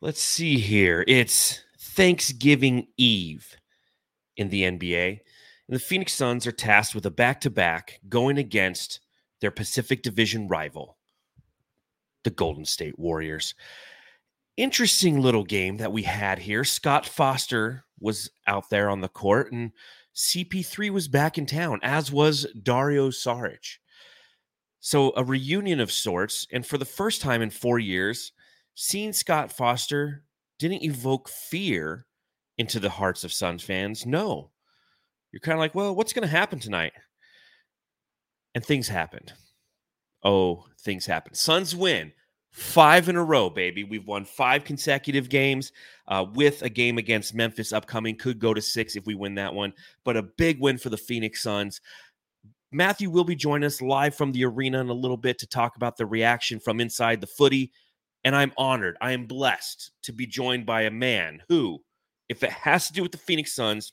Let's see here. It's Thanksgiving Eve in the NBA. And the Phoenix Suns are tasked with a back to back going against their Pacific Division rival, the Golden State Warriors. Interesting little game that we had here. Scott Foster was out there on the court, and CP3 was back in town, as was Dario Saric. So, a reunion of sorts. And for the first time in four years, seeing Scott Foster didn't evoke fear into the hearts of Suns fans. No. You're kind of like, well, what's going to happen tonight? And things happened. Oh, things happened. Suns win five in a row, baby. We've won five consecutive games uh, with a game against Memphis upcoming. Could go to six if we win that one, but a big win for the Phoenix Suns. Matthew will be joining us live from the arena in a little bit to talk about the reaction from inside the footy. And I'm honored. I am blessed to be joined by a man who, if it has to do with the Phoenix Suns,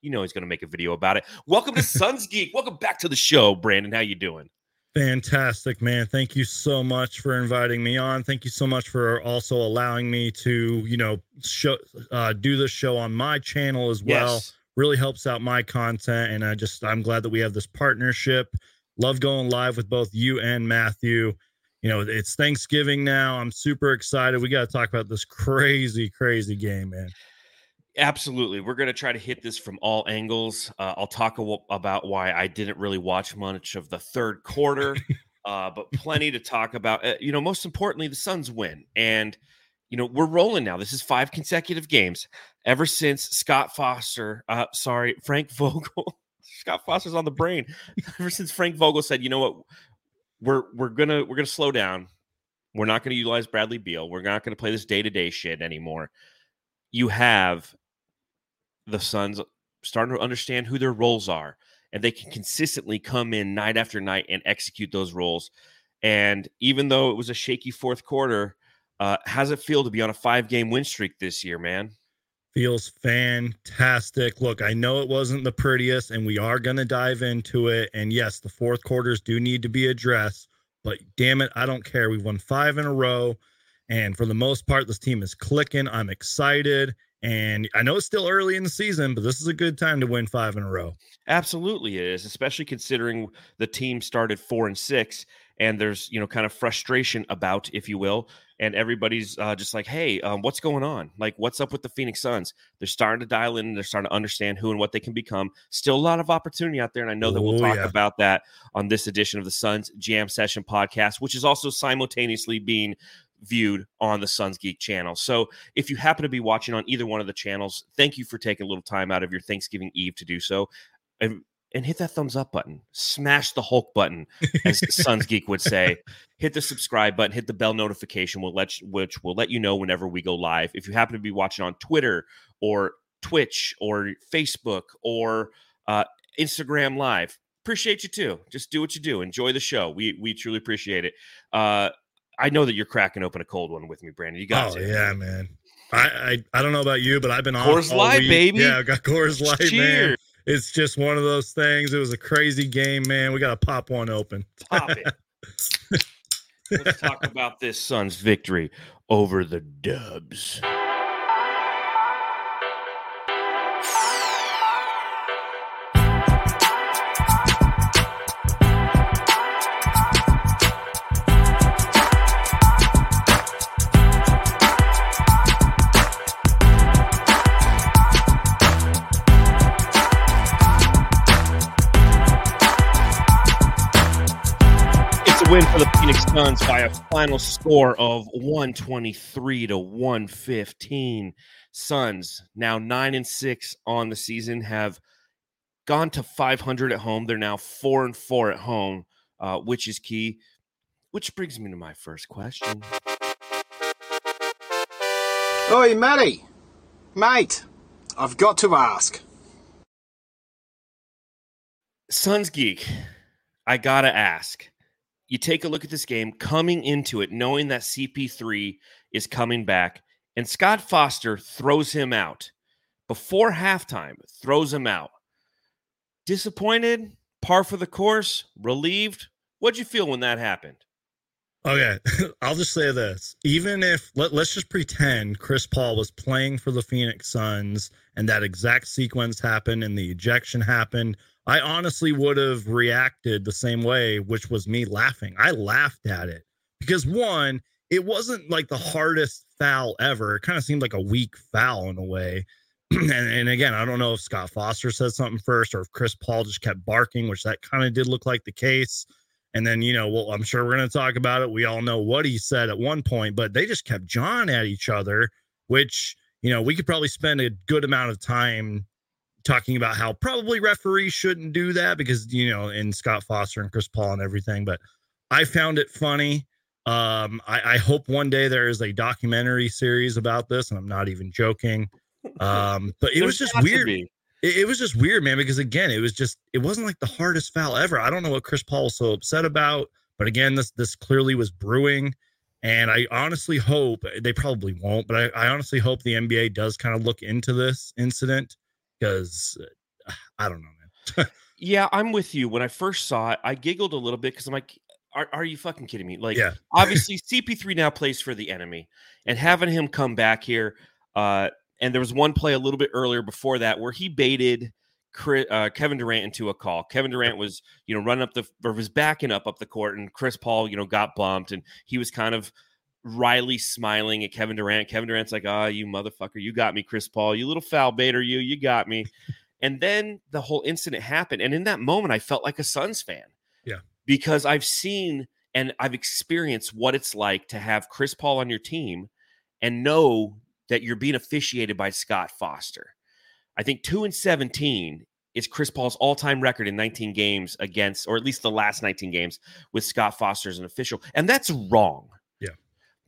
you know he's going to make a video about it. Welcome to Suns Geek. Welcome back to the show, Brandon. How you doing? Fantastic, man. Thank you so much for inviting me on. Thank you so much for also allowing me to, you know, show uh, do this show on my channel as well. Yes. Really helps out my content and I just I'm glad that we have this partnership. Love going live with both you and Matthew you know, it's Thanksgiving now. I'm super excited. We got to talk about this crazy, crazy game, man. Absolutely. We're going to try to hit this from all angles. Uh, I'll talk about why I didn't really watch much of the third quarter, uh, but plenty to talk about. Uh, you know, most importantly, the Suns win. And, you know, we're rolling now. This is five consecutive games ever since Scott Foster, uh, sorry, Frank Vogel. Scott Foster's on the brain. ever since Frank Vogel said, you know what, we're we're gonna we're gonna slow down. We're not gonna utilize Bradley Beal. We're not gonna play this day to day shit anymore. You have the Suns starting to understand who their roles are, and they can consistently come in night after night and execute those roles. And even though it was a shaky fourth quarter, uh, how's it feel to be on a five game win streak this year, man? Feels fantastic. Look, I know it wasn't the prettiest, and we are going to dive into it. And yes, the fourth quarters do need to be addressed, but damn it, I don't care. We've won five in a row. And for the most part, this team is clicking. I'm excited. And I know it's still early in the season, but this is a good time to win five in a row. Absolutely, it is, especially considering the team started four and six, and there's you know kind of frustration about, if you will, and everybody's uh, just like, hey, um, what's going on? Like, what's up with the Phoenix Suns? They're starting to dial in. They're starting to understand who and what they can become. Still a lot of opportunity out there, and I know that we'll talk yeah. about that on this edition of the Suns Jam Session podcast, which is also simultaneously being viewed on the Suns Geek channel. So if you happen to be watching on either one of the channels, thank you for taking a little time out of your Thanksgiving Eve to do so. And and hit that thumbs up button. Smash the Hulk button, as Suns Geek would say. Hit the subscribe button. Hit the bell notification, will let you, which will let you know whenever we go live. If you happen to be watching on Twitter or Twitch or Facebook or uh, Instagram Live, appreciate you too. Just do what you do. Enjoy the show. We we truly appreciate it. Uh, I know that you're cracking open a cold one with me, Brandon. You got oh, it. yeah, man. I, I I don't know about you, but I've been on Coors Light, baby. Yeah, I got Coors Light, Cheers. man it's just one of those things. It was a crazy game, man. We got to pop one open. Pop it. Let's talk about this Suns victory over the Dubs. Win for the Phoenix Suns by a final score of 123 to 115. Suns now 9 and 6 on the season have gone to 500 at home. They're now 4 and 4 at home, uh, which is key. Which brings me to my first question. Oi, Matty. Mate, I've got to ask. Suns Geek, I gotta ask you take a look at this game coming into it, knowing that CP3 is coming back, and Scott Foster throws him out before halftime, throws him out. Disappointed, par for the course, relieved. What'd you feel when that happened? Oh, okay, I'll just say this. Even if let, let's just pretend Chris Paul was playing for the Phoenix Suns and that exact sequence happened and the ejection happened, I honestly would have reacted the same way, which was me laughing. I laughed at it because one, it wasn't like the hardest foul ever. It kind of seemed like a weak foul in a way. and, and again, I don't know if Scott Foster said something first or if Chris Paul just kept barking, which that kind of did look like the case. And then, you know, well, I'm sure we're going to talk about it. We all know what he said at one point, but they just kept John at each other, which, you know, we could probably spend a good amount of time talking about how probably referees shouldn't do that because, you know, in Scott Foster and Chris Paul and everything. But I found it funny. Um, I, I hope one day there is a documentary series about this, and I'm not even joking. Um, but it was just weird it, it, was just weird, man, because again, it was just it wasn't like the hardest foul ever. I don't know what Chris Paul was so upset about, but again, this this clearly was brewing. And I honestly hope they probably won't, but I, I honestly hope the NBA does kind of look into this incident because uh, I don't know, man. yeah, I'm with you. When I first saw it, I giggled a little bit because I'm like, are, are you fucking kidding me? Like, yeah. obviously, CP3 now plays for the enemy, and having him come back here, uh, and there was one play a little bit earlier before that where he baited Chris, uh, Kevin Durant into a call. Kevin Durant was, you know, running up the or was backing up up the court, and Chris Paul, you know, got bumped, and he was kind of Riley smiling at Kevin Durant. Kevin Durant's like, "Ah, oh, you motherfucker, you got me, Chris Paul, you little foul baiter, you, you got me." and then the whole incident happened, and in that moment, I felt like a Suns fan. Yeah, because I've seen and I've experienced what it's like to have Chris Paul on your team and know that you're being officiated by Scott Foster. I think 2 and 17 is Chris Paul's all-time record in 19 games against or at least the last 19 games with Scott Foster as an official. And that's wrong.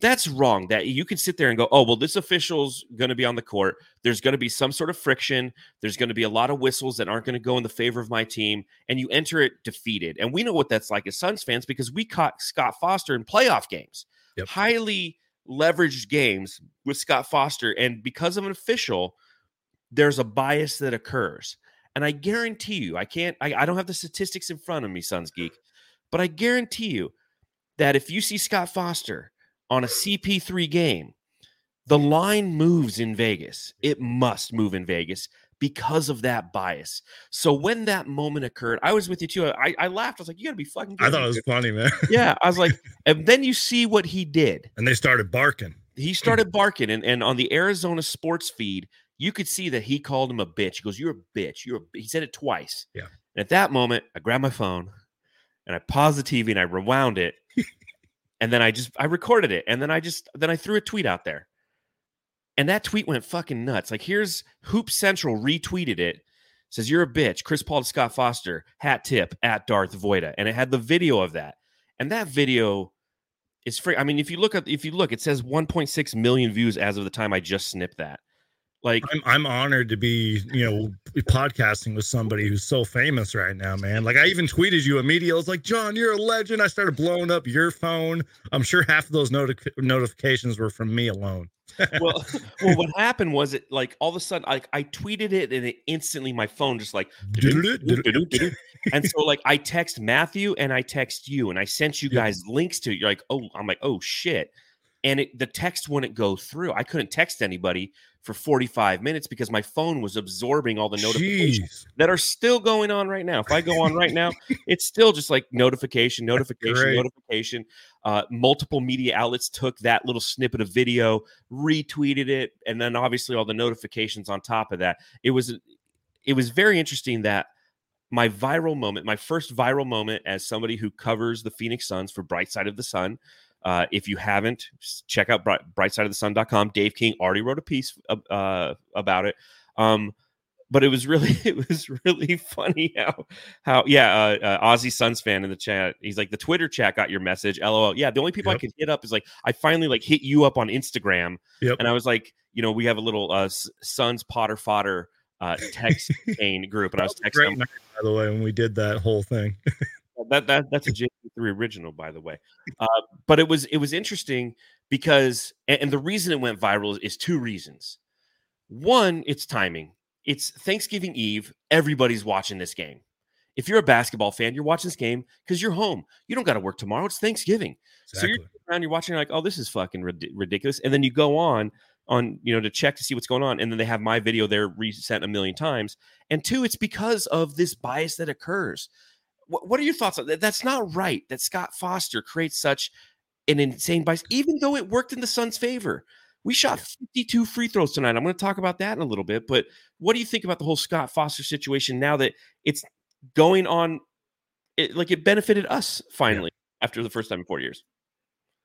That's wrong. That you can sit there and go, "Oh, well this official's going to be on the court. There's going to be some sort of friction. There's going to be a lot of whistles that aren't going to go in the favor of my team." And you enter it defeated. And we know what that's like as Suns fans because we caught Scott Foster in playoff games. Yep. Highly leveraged games with Scott Foster. And because of an official, there's a bias that occurs. And I guarantee you, I can't, I, I don't have the statistics in front of me, Suns Geek, but I guarantee you that if you see Scott Foster on a CP3 game, the line moves in Vegas. It must move in Vegas because of that bias. So when that moment occurred, I was with you too. I, I laughed. I was like, "You gotta be fucking." I thought it was funny, man. yeah, I was like, and then you see what he did, and they started barking. He started barking, and and on the Arizona sports feed, you could see that he called him a bitch. He goes, "You're a bitch." You're. A, he said it twice. Yeah. And at that moment, I grabbed my phone, and I paused the TV and I rewound it, and then I just I recorded it, and then I just then I threw a tweet out there. And that tweet went fucking nuts. Like, here's Hoop Central retweeted it. Says, You're a bitch. Chris Paul to Scott Foster, hat tip at Darth Voita. And it had the video of that. And that video is free. I mean, if you look at if you look, it says 1.6 million views as of the time I just snipped that. Like I'm, I'm honored to be, you know, podcasting with somebody who's so famous right now, man. Like I even tweeted you immediately. I was like, John, you're a legend. I started blowing up your phone. I'm sure half of those noti- notifications were from me alone. well, well, what happened was it like all of a sudden, like I tweeted it and it instantly my phone just like, and so like I text Matthew and I text you and I sent you guys links to. You're like, oh, I'm like, oh shit, and it, the text wouldn't go through. I couldn't text anybody for 45 minutes because my phone was absorbing all the notifications Jeez. that are still going on right now. If I go on right now, it's still just like notification, notification, notification. Uh, multiple media outlets took that little snippet of video, retweeted it, and then obviously all the notifications on top of that. It was it was very interesting that my viral moment, my first viral moment as somebody who covers the Phoenix Suns for Bright Side of the Sun, uh, if you haven't, check out bright, brightsideofthesun.com. Dave King already wrote a piece uh, about it. Um, but it was really, it was really funny how, how, yeah, uh, uh, Aussie Suns fan in the chat. He's like, the Twitter chat got your message. LOL. Yeah, the only people yep. I could hit up is like, I finally like hit you up on Instagram, yep. and I was like, you know, we have a little uh, Suns Potter Fodder uh, text chain group, and I was texting. Night, by the way, when we did that whole thing. that that that's a JP3 original, by the way. Uh, but it was it was interesting because and, and the reason it went viral is two reasons. One, it's timing. It's Thanksgiving Eve. Everybody's watching this game. If you're a basketball fan, you're watching this game because you're home. You don't got to work tomorrow. It's Thanksgiving. Exactly. So you're around, you're watching, you're like, oh, this is fucking ridiculous. And then you go on on you know to check to see what's going on and then they have my video there resent a million times and two it's because of this bias that occurs what, what are your thoughts on that that's not right that scott foster creates such an insane bias even though it worked in the suns favor we shot 52 free throws tonight i'm going to talk about that in a little bit but what do you think about the whole scott foster situation now that it's going on it, like it benefited us finally yeah. after the first time in four years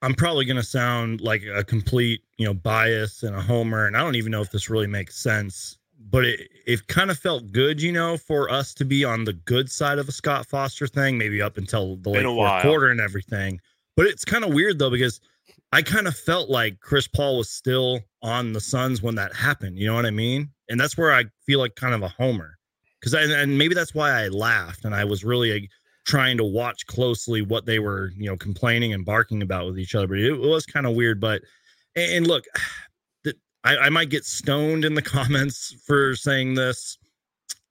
I'm probably going to sound like a complete, you know, bias and a homer, and I don't even know if this really makes sense. But it it kind of felt good, you know, for us to be on the good side of a Scott Foster thing, maybe up until the late fourth quarter and everything. But it's kind of weird though because I kind of felt like Chris Paul was still on the Suns when that happened. You know what I mean? And that's where I feel like kind of a homer because and maybe that's why I laughed and I was really trying to watch closely what they were, you know, complaining and barking about with each other. But it, it was kind of weird. But and look, I, I, might get stoned in the comments for saying this.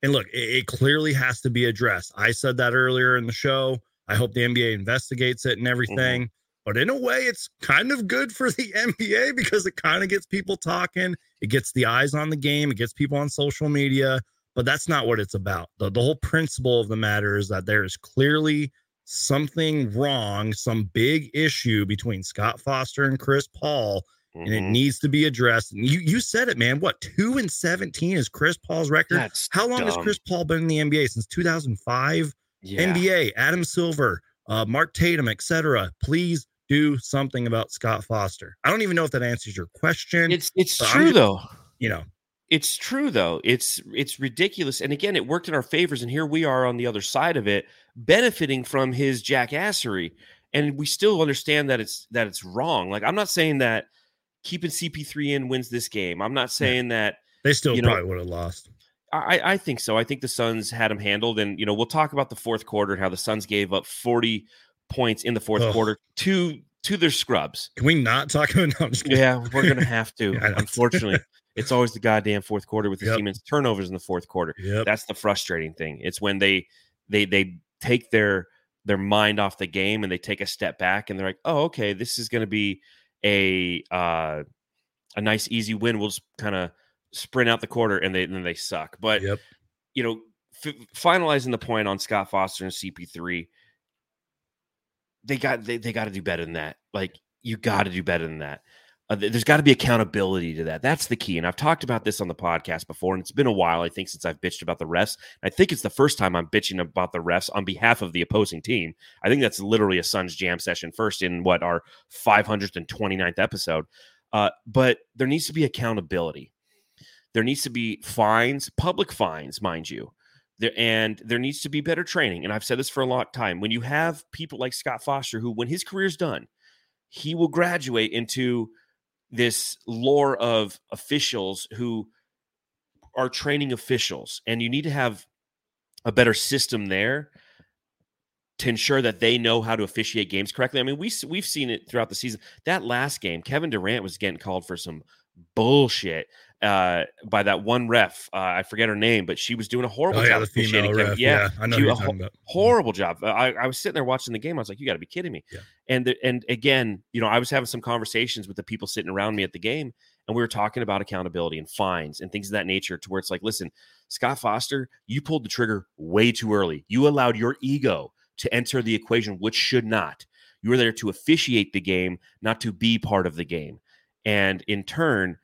And look, it, it, clearly has to be addressed. I said that earlier in the show. I hope the NBA investigates it and everything. Mm-hmm. But in a way, it's kind of good for the NBA because it kind of gets people talking. It gets the eyes on the game. It gets people on social media but that's not what it's about. The, the whole principle of the matter is that there is clearly something wrong, some big issue between Scott Foster and Chris Paul, mm-hmm. and it mm-hmm. needs to be addressed. And you you said it, man. What two and seventeen is Chris Paul's record? That's How long dumb. has Chris Paul been in the NBA since two thousand five? Yeah. NBA, Adam Silver, uh, Mark Tatum, etc. Please do something about Scott Foster. I don't even know if that answers your question. It's it's true just, though. You know, it's true though. It's it's ridiculous. And again, it worked in our favors. And here we are on the other side of it, benefiting from his jackassery. And we still understand that it's that it's wrong. Like I'm not saying that keeping CP3 in wins this game. I'm not saying that they still you know, probably would have lost. I, I think so. I think the Suns had them handled. And you know, we'll talk about the fourth quarter and how the Suns gave up 40 points in the fourth Ugh. quarter to to their scrubs. Can we not talk about? No, yeah, we're gonna have to. yeah, unfortunately, it's always the goddamn fourth quarter with the yep. Siemens turnovers in the fourth quarter. Yep. That's the frustrating thing. It's when they they they take their their mind off the game and they take a step back and they're like, oh, okay, this is going to be a uh, a nice easy win. We'll just kind of sprint out the quarter and they then they suck. But yep. you know, f- finalizing the point on Scott Foster and CP3, they got they, they got to do better than that. Like you got to do better than that. Uh, there's got to be accountability to that. That's the key. And I've talked about this on the podcast before, and it's been a while, I think, since I've bitched about the refs. I think it's the first time I'm bitching about the refs on behalf of the opposing team. I think that's literally a Suns jam session first in what our 529th episode. Uh, but there needs to be accountability. There needs to be fines, public fines, mind you. There, and there needs to be better training. And I've said this for a long time. When you have people like Scott Foster, who, when his career's done, he will graduate into this lore of officials who are training officials and you need to have a better system there to ensure that they know how to officiate games correctly. I mean, we we've seen it throughout the season. That last game, Kevin Durant was getting called for some bullshit uh, by that one ref. Uh, I forget her name, but she was doing a horrible oh, yeah, job. The female ref. Yeah, yeah, I know you're talking about. Horrible job. I, I, was sitting there watching the game. I was like, "You got to be kidding me!" Yeah. And the, and again, you know, I was having some conversations with the people sitting around me at the game, and we were talking about accountability and fines and things of that nature. To where it's like, listen, Scott Foster, you pulled the trigger way too early. You allowed your ego to enter the equation, which should not. You were there to officiate the game, not to be part of the game. And in turn,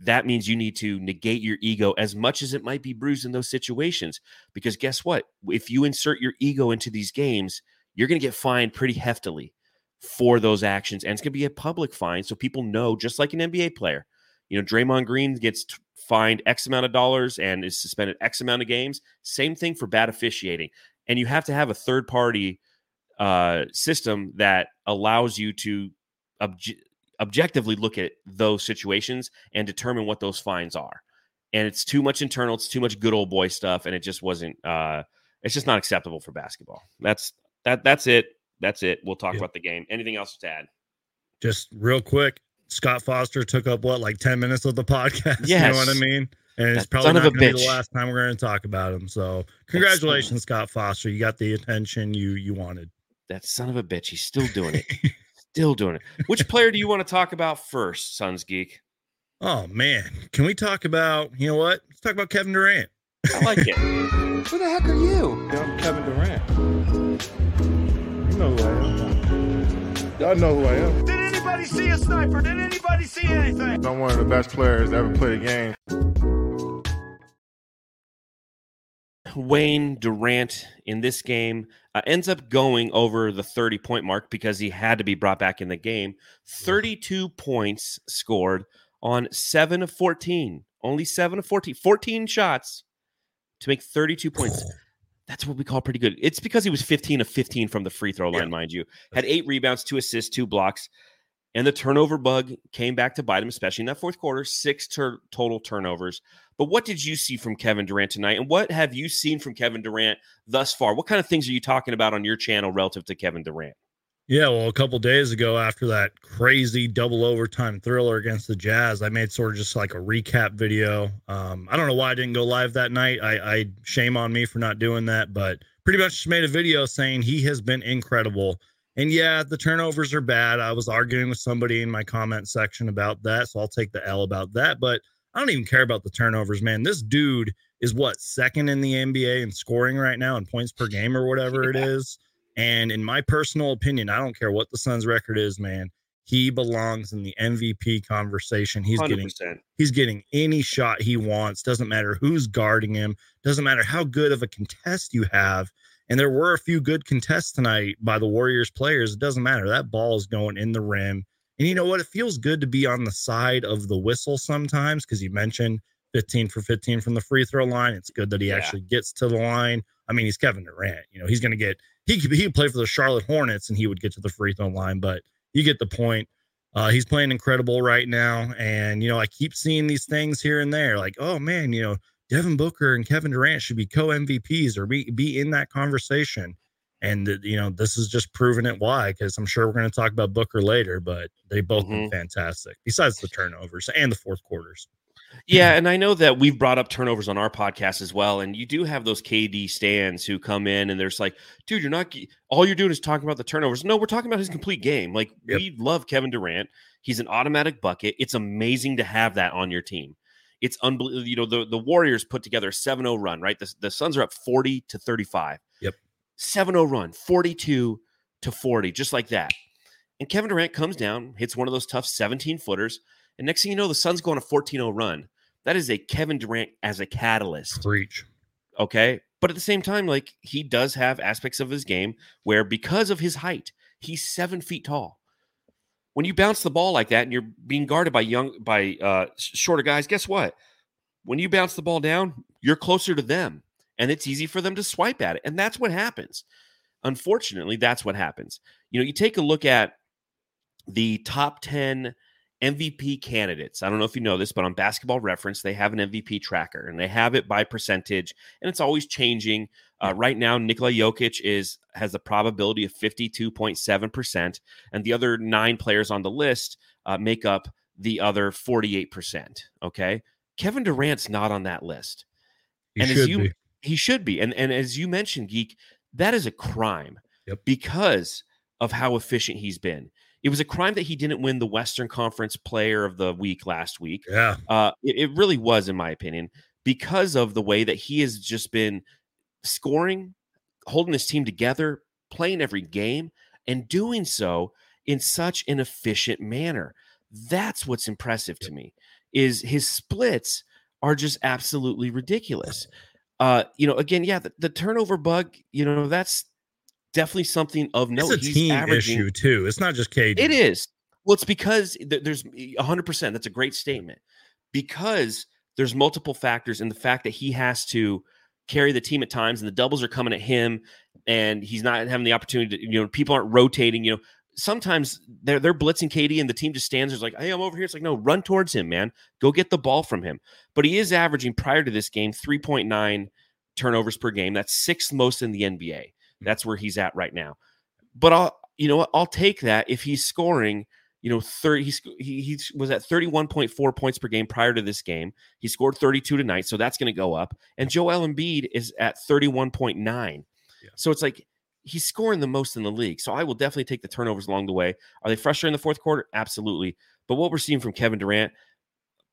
that means you need to negate your ego as much as it might be bruised in those situations. Because guess what? If you insert your ego into these games, you're going to get fined pretty heftily for those actions. And it's going to be a public fine. So people know, just like an NBA player, you know, Draymond Green gets fined X amount of dollars and is suspended X amount of games. Same thing for bad officiating. And you have to have a third party uh, system that allows you to obje- objectively look at those situations and determine what those fines are. And it's too much internal, it's too much good old boy stuff, and it just wasn't uh it's just not acceptable for basketball. That's that that's it. That's it. We'll talk about the game. Anything else to add? Just real quick, Scott Foster took up what like 10 minutes of the podcast. Yes. You know what I mean? and it's probably not going to be the last time we're going to talk about him. So, congratulations, Scott Foster. You got the attention you you wanted. That son of a bitch. He's still doing it. still doing it. Which player do you want to talk about first, Suns Geek? Oh man, can we talk about you know what? Let's talk about Kevin Durant. I like it. Who the heck are you? I'm Kevin Durant. You know who I am. Y'all know who I am. Did anybody see a sniper? Did anybody see anything? I'm one of the best players to ever played the game. Wayne Durant in this game uh, ends up going over the 30 point mark because he had to be brought back in the game. 32 points scored on 7 of 14. Only 7 of 14. 14 shots to make 32 points. That's what we call pretty good. It's because he was 15 of 15 from the free throw line, yeah. mind you. Had eight rebounds, two assists, two blocks. And the turnover bug came back to bite him, especially in that fourth quarter. Six total turnovers. But what did you see from Kevin Durant tonight? And what have you seen from Kevin Durant thus far? What kind of things are you talking about on your channel relative to Kevin Durant? Yeah, well, a couple days ago, after that crazy double overtime thriller against the Jazz, I made sort of just like a recap video. Um, I don't know why I didn't go live that night. I, I shame on me for not doing that, but pretty much just made a video saying he has been incredible. And yeah, the turnovers are bad. I was arguing with somebody in my comment section about that, so I'll take the L about that. But I don't even care about the turnovers, man. This dude is what second in the NBA in scoring right now in points per game or whatever yeah. it is. And in my personal opinion, I don't care what the Suns record is, man. He belongs in the MVP conversation. He's 100%. getting he's getting any shot he wants. Doesn't matter who's guarding him. Doesn't matter how good of a contest you have. And there were a few good contests tonight by the Warriors players. It doesn't matter. That ball is going in the rim. And you know what? It feels good to be on the side of the whistle sometimes because you mentioned 15 for 15 from the free throw line. It's good that he yeah. actually gets to the line. I mean, he's Kevin Durant. You know, he's going to get he could he could play for the Charlotte Hornets and he would get to the free throw line, but you get the point. Uh, he's playing incredible right now, and you know I keep seeing these things here and there, like oh man, you know Devin Booker and Kevin Durant should be co MVPs or be be in that conversation, and you know this is just proving it why because I'm sure we're going to talk about Booker later, but they both mm-hmm. been fantastic besides the turnovers and the fourth quarters. Yeah, and I know that we've brought up turnovers on our podcast as well, and you do have those KD stands who come in and there's like, dude, you're not all you're doing is talking about the turnovers. No, we're talking about his complete game. Like yep. we love Kevin Durant. He's an automatic bucket. It's amazing to have that on your team. It's unbelievable. You know, the, the Warriors put together a 7-0 run, right? The, the Suns are up 40 to 35. Yep. 7-0 run, 42 to 40, just like that. And Kevin Durant comes down, hits one of those tough 17 footers and next thing you know, the Suns go on a 14 0 run. That is a Kevin Durant as a catalyst. Breach. Okay. But at the same time, like he does have aspects of his game where because of his height, he's seven feet tall. When you bounce the ball like that and you're being guarded by young by uh shorter guys, guess what? When you bounce the ball down, you're closer to them and it's easy for them to swipe at it. And that's what happens. Unfortunately, that's what happens. You know, you take a look at the top 10 MVP candidates. I don't know if you know this, but on Basketball Reference, they have an MVP tracker and they have it by percentage, and it's always changing. Uh, right now, Nikola Jokic is has a probability of fifty two point seven percent, and the other nine players on the list uh, make up the other forty eight percent. Okay, Kevin Durant's not on that list, he and as you be. he should be, and and as you mentioned, Geek, that is a crime yep. because of how efficient he's been. It was a crime that he didn't win the Western Conference Player of the Week last week. Yeah, uh, it, it really was, in my opinion, because of the way that he has just been scoring, holding his team together, playing every game, and doing so in such an efficient manner. That's what's impressive to me. Is his splits are just absolutely ridiculous. Uh, you know, again, yeah, the, the turnover bug, you know, that's definitely something of note. It's a He's team issue too. It's not just KD. It is. Well, it's because th- there's 100%. That's a great statement. Because there's multiple factors in the fact that he has to carry the team at times and the doubles are coming at him and he's not having the opportunity to, you know, people aren't rotating, you know. Sometimes they're they're blitzing KD and the team just stands there's like, hey, I'm over here. It's like, no, run towards him, man. Go get the ball from him. But he is averaging prior to this game 3.9 turnovers per game. That's sixth most in the NBA. Hmm. That's where he's at right now. But I'll, you know what? I'll take that if he's scoring you know, 30, he, he, he was at 31.4 points per game prior to this game. He scored 32 tonight, so that's going to go up. And Joel Embiid is at 31.9. Yeah. So it's like he's scoring the most in the league. So I will definitely take the turnovers along the way. Are they frustrating in the fourth quarter? Absolutely. But what we're seeing from Kevin Durant,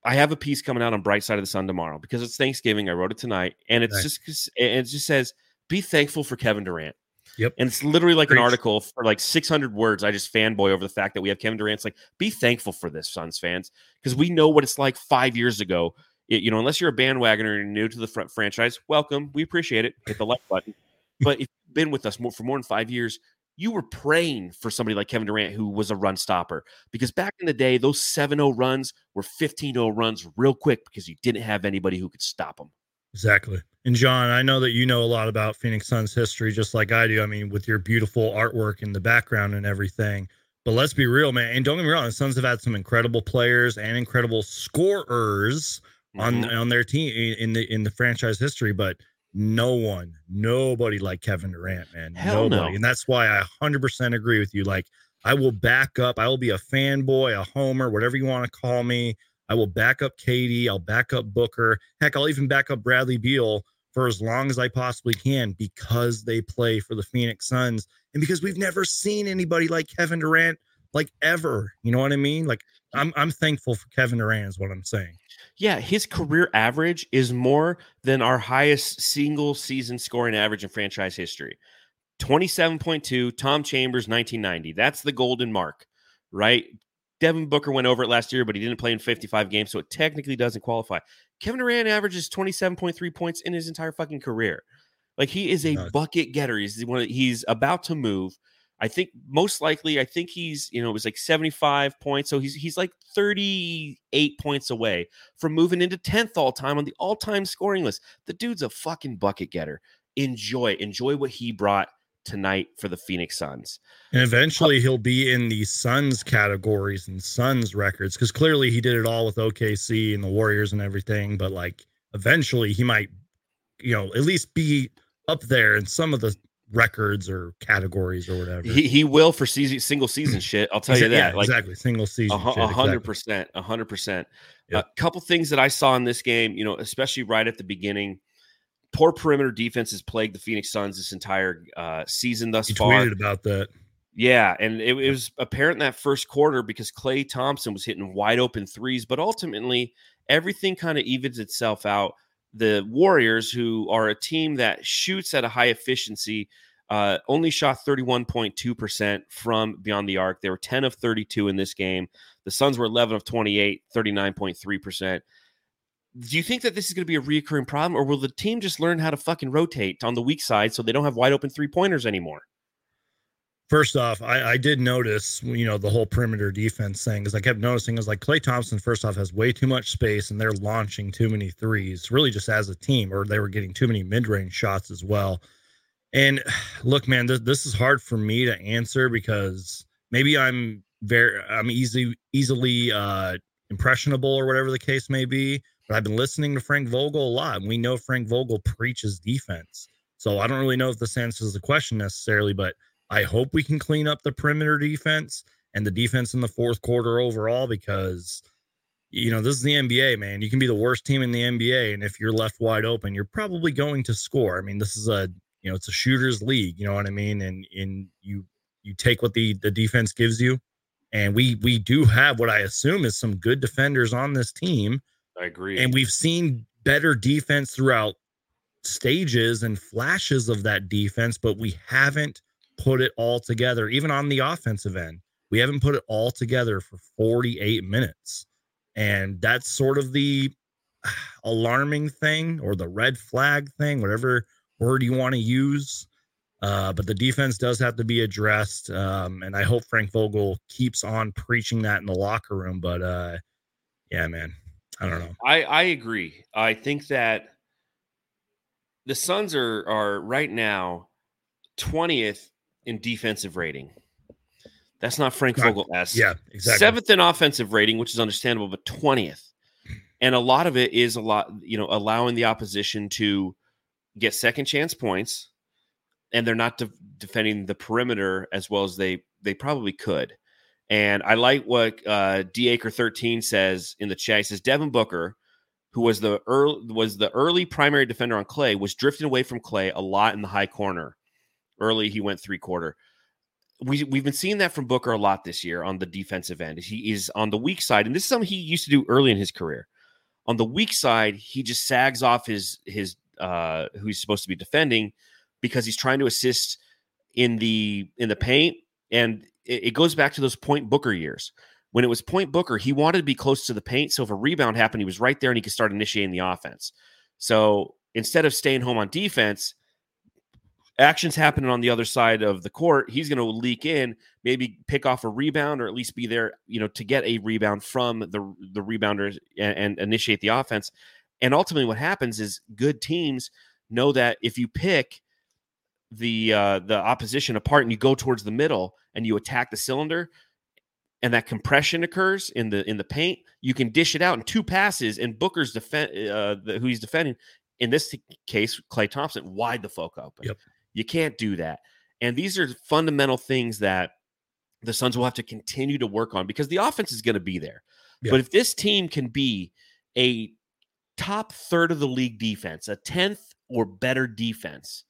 I have a piece coming out on Bright Side of the Sun tomorrow because it's Thanksgiving. I wrote it tonight, and it's nice. just it just says be thankful for Kevin Durant. Yep. And it's literally like Preach. an article for like 600 words. I just fanboy over the fact that we have Kevin Durant's like, be thankful for this, Suns fans, because we know what it's like five years ago. It, you know, unless you're a bandwagoner and new to the front franchise, welcome. We appreciate it. Hit the like button. But if you've been with us more, for more than five years, you were praying for somebody like Kevin Durant who was a run stopper. Because back in the day, those 7 0 runs were 15 0 runs real quick because you didn't have anybody who could stop them. Exactly. And John, I know that you know a lot about Phoenix Suns history, just like I do. I mean, with your beautiful artwork in the background and everything. But let's be real, man. And don't get me wrong, the Suns have had some incredible players and incredible scorers mm-hmm. on on their team in the in the franchise history. But no one, nobody like Kevin Durant, man. Hell nobody. No. And that's why I 100% agree with you. Like, I will back up. I will be a fanboy, a homer, whatever you want to call me. I will back up KD. I'll back up Booker. Heck, I'll even back up Bradley Beal for as long as I possibly can because they play for the Phoenix Suns and because we've never seen anybody like Kevin Durant like ever. You know what I mean? Like I'm I'm thankful for Kevin Durant is what I'm saying. Yeah, his career average is more than our highest single season scoring average in franchise history. 27.2 Tom Chambers 1990. That's the golden mark, right? Devin Booker went over it last year, but he didn't play in 55 games, so it technically doesn't qualify. Kevin Durant averages 27.3 points in his entire fucking career. Like he is a bucket getter. He's one. he's about to move. I think most likely, I think he's, you know, it was like 75 points. So he's he's like 38 points away from moving into 10th all time on the all-time scoring list. The dude's a fucking bucket getter. Enjoy, enjoy what he brought tonight for the Phoenix Suns. And eventually he'll be in the Suns categories and Suns records because clearly he did it all with OKC and the Warriors and everything. But like eventually he might, you know, at least be up there in some of the records or categories or whatever. He, he will for season, single season shit. I'll tell you that. Yeah, like, exactly. Single season. Uh-huh, a hundred percent. A hundred percent. A couple things that I saw in this game, you know, especially right at the beginning poor perimeter defense has plagued the Phoenix Suns this entire uh, season thus you far. Tweeted about that. Yeah, and it, it, was apparent in that first quarter because Klay Thompson was hitting wide open threes, but ultimately everything kind of evens itself out. The Warriors, who are a team that shoots at a high efficiency, uh, only shot 31.2% from beyond the arc. They were 10 of 32 in this game. The Suns were 11 of 28, 39.3% do you think that this is going to be a reoccurring problem, or will the team just learn how to fucking rotate on the weak side so they don't have wide open three pointers anymore? First off, I, I, did notice, you know, the whole perimeter defense thing because I kept noticing is like Klay Thompson, first off, has way too much space and they're launching too many threes, really just as a team, or they were getting too many mid range shots as well. And look, man, this, this is hard for me to answer because maybe I'm very, I'm easy, easily uh, impressionable or whatever the case may be. I've been listening to Frank Vogel a lot, and we know Frank Vogel preaches defense. So I don't really know if this answers the question necessarily, but I hope we can clean up the perimeter defense and the defense in the fourth quarter overall because you know this is the NBA, man. You can be the worst team in the NBA, and if you're left wide open, you're probably going to score. I mean, this is a you know it's a shooters league, you know what I mean, and in you you take what the the defense gives you, and we we do have what I assume is some good defenders on this team I agree. And we've seen better defense throughout stages and flashes of that defense, but we haven't put it all together, even on the offensive end. We haven't put it all together for 48 minutes. And that's sort of the alarming thing or the red flag thing, whatever word you want to use. Uh, but the defense does have to be addressed. Um, and I hope Frank Vogel keeps on preaching that in the locker room. But uh, yeah, man, I don't know. I I agree. I think that the Suns are are right now 20th in defensive rating. That's not Frank Vogel s. Yeah, exactly. Seventh in offensive rating, which is understandable, but 20th. And a lot of it is a lot, you know, allowing the opposition to get second chance points, and they're not de- defending the perimeter as well as they they probably could. And I like what uh, D Acre 13 says in the chat. He says Devin Booker, who was the early was the early primary defender on Klay, was drifting away from Klay a lot in the high corner. Early, he went three quarter. We we've been seeing that from Booker a lot this year on the defensive end. He is on the weak side, and this is something he used to do early in his career. On the weak side, he just sags off his his uh, who he's supposed to be defending because he's trying to assist in the in the paint, and it, it goes back to those point Booker years when it was point Booker, he wanted to be close to the paint. So if a rebound happened, he was right there and he could start initiating the offense. So instead of staying home on defense, actions happening on the other side of the court, he's going to leak in, maybe pick off a rebound or at least be there, you know, to get a rebound from the the rebounder and, and initiate the offense. And ultimately, what happens is good teams know that if you pick the uh, the opposition apart and you go towards the middle and you attack the cylinder, and that compression occurs in the in the paint, you can dish it out in two passes. And Booker's defend uh, the, who he's defending in this case, Klay Thompson, wide the folk open. Yep. You can't do that. And these are fundamental things that the Suns will have to continue to work on because the offense is going to be there. Yep. But if this team can be a top third of the league defense, a 10th or better defense,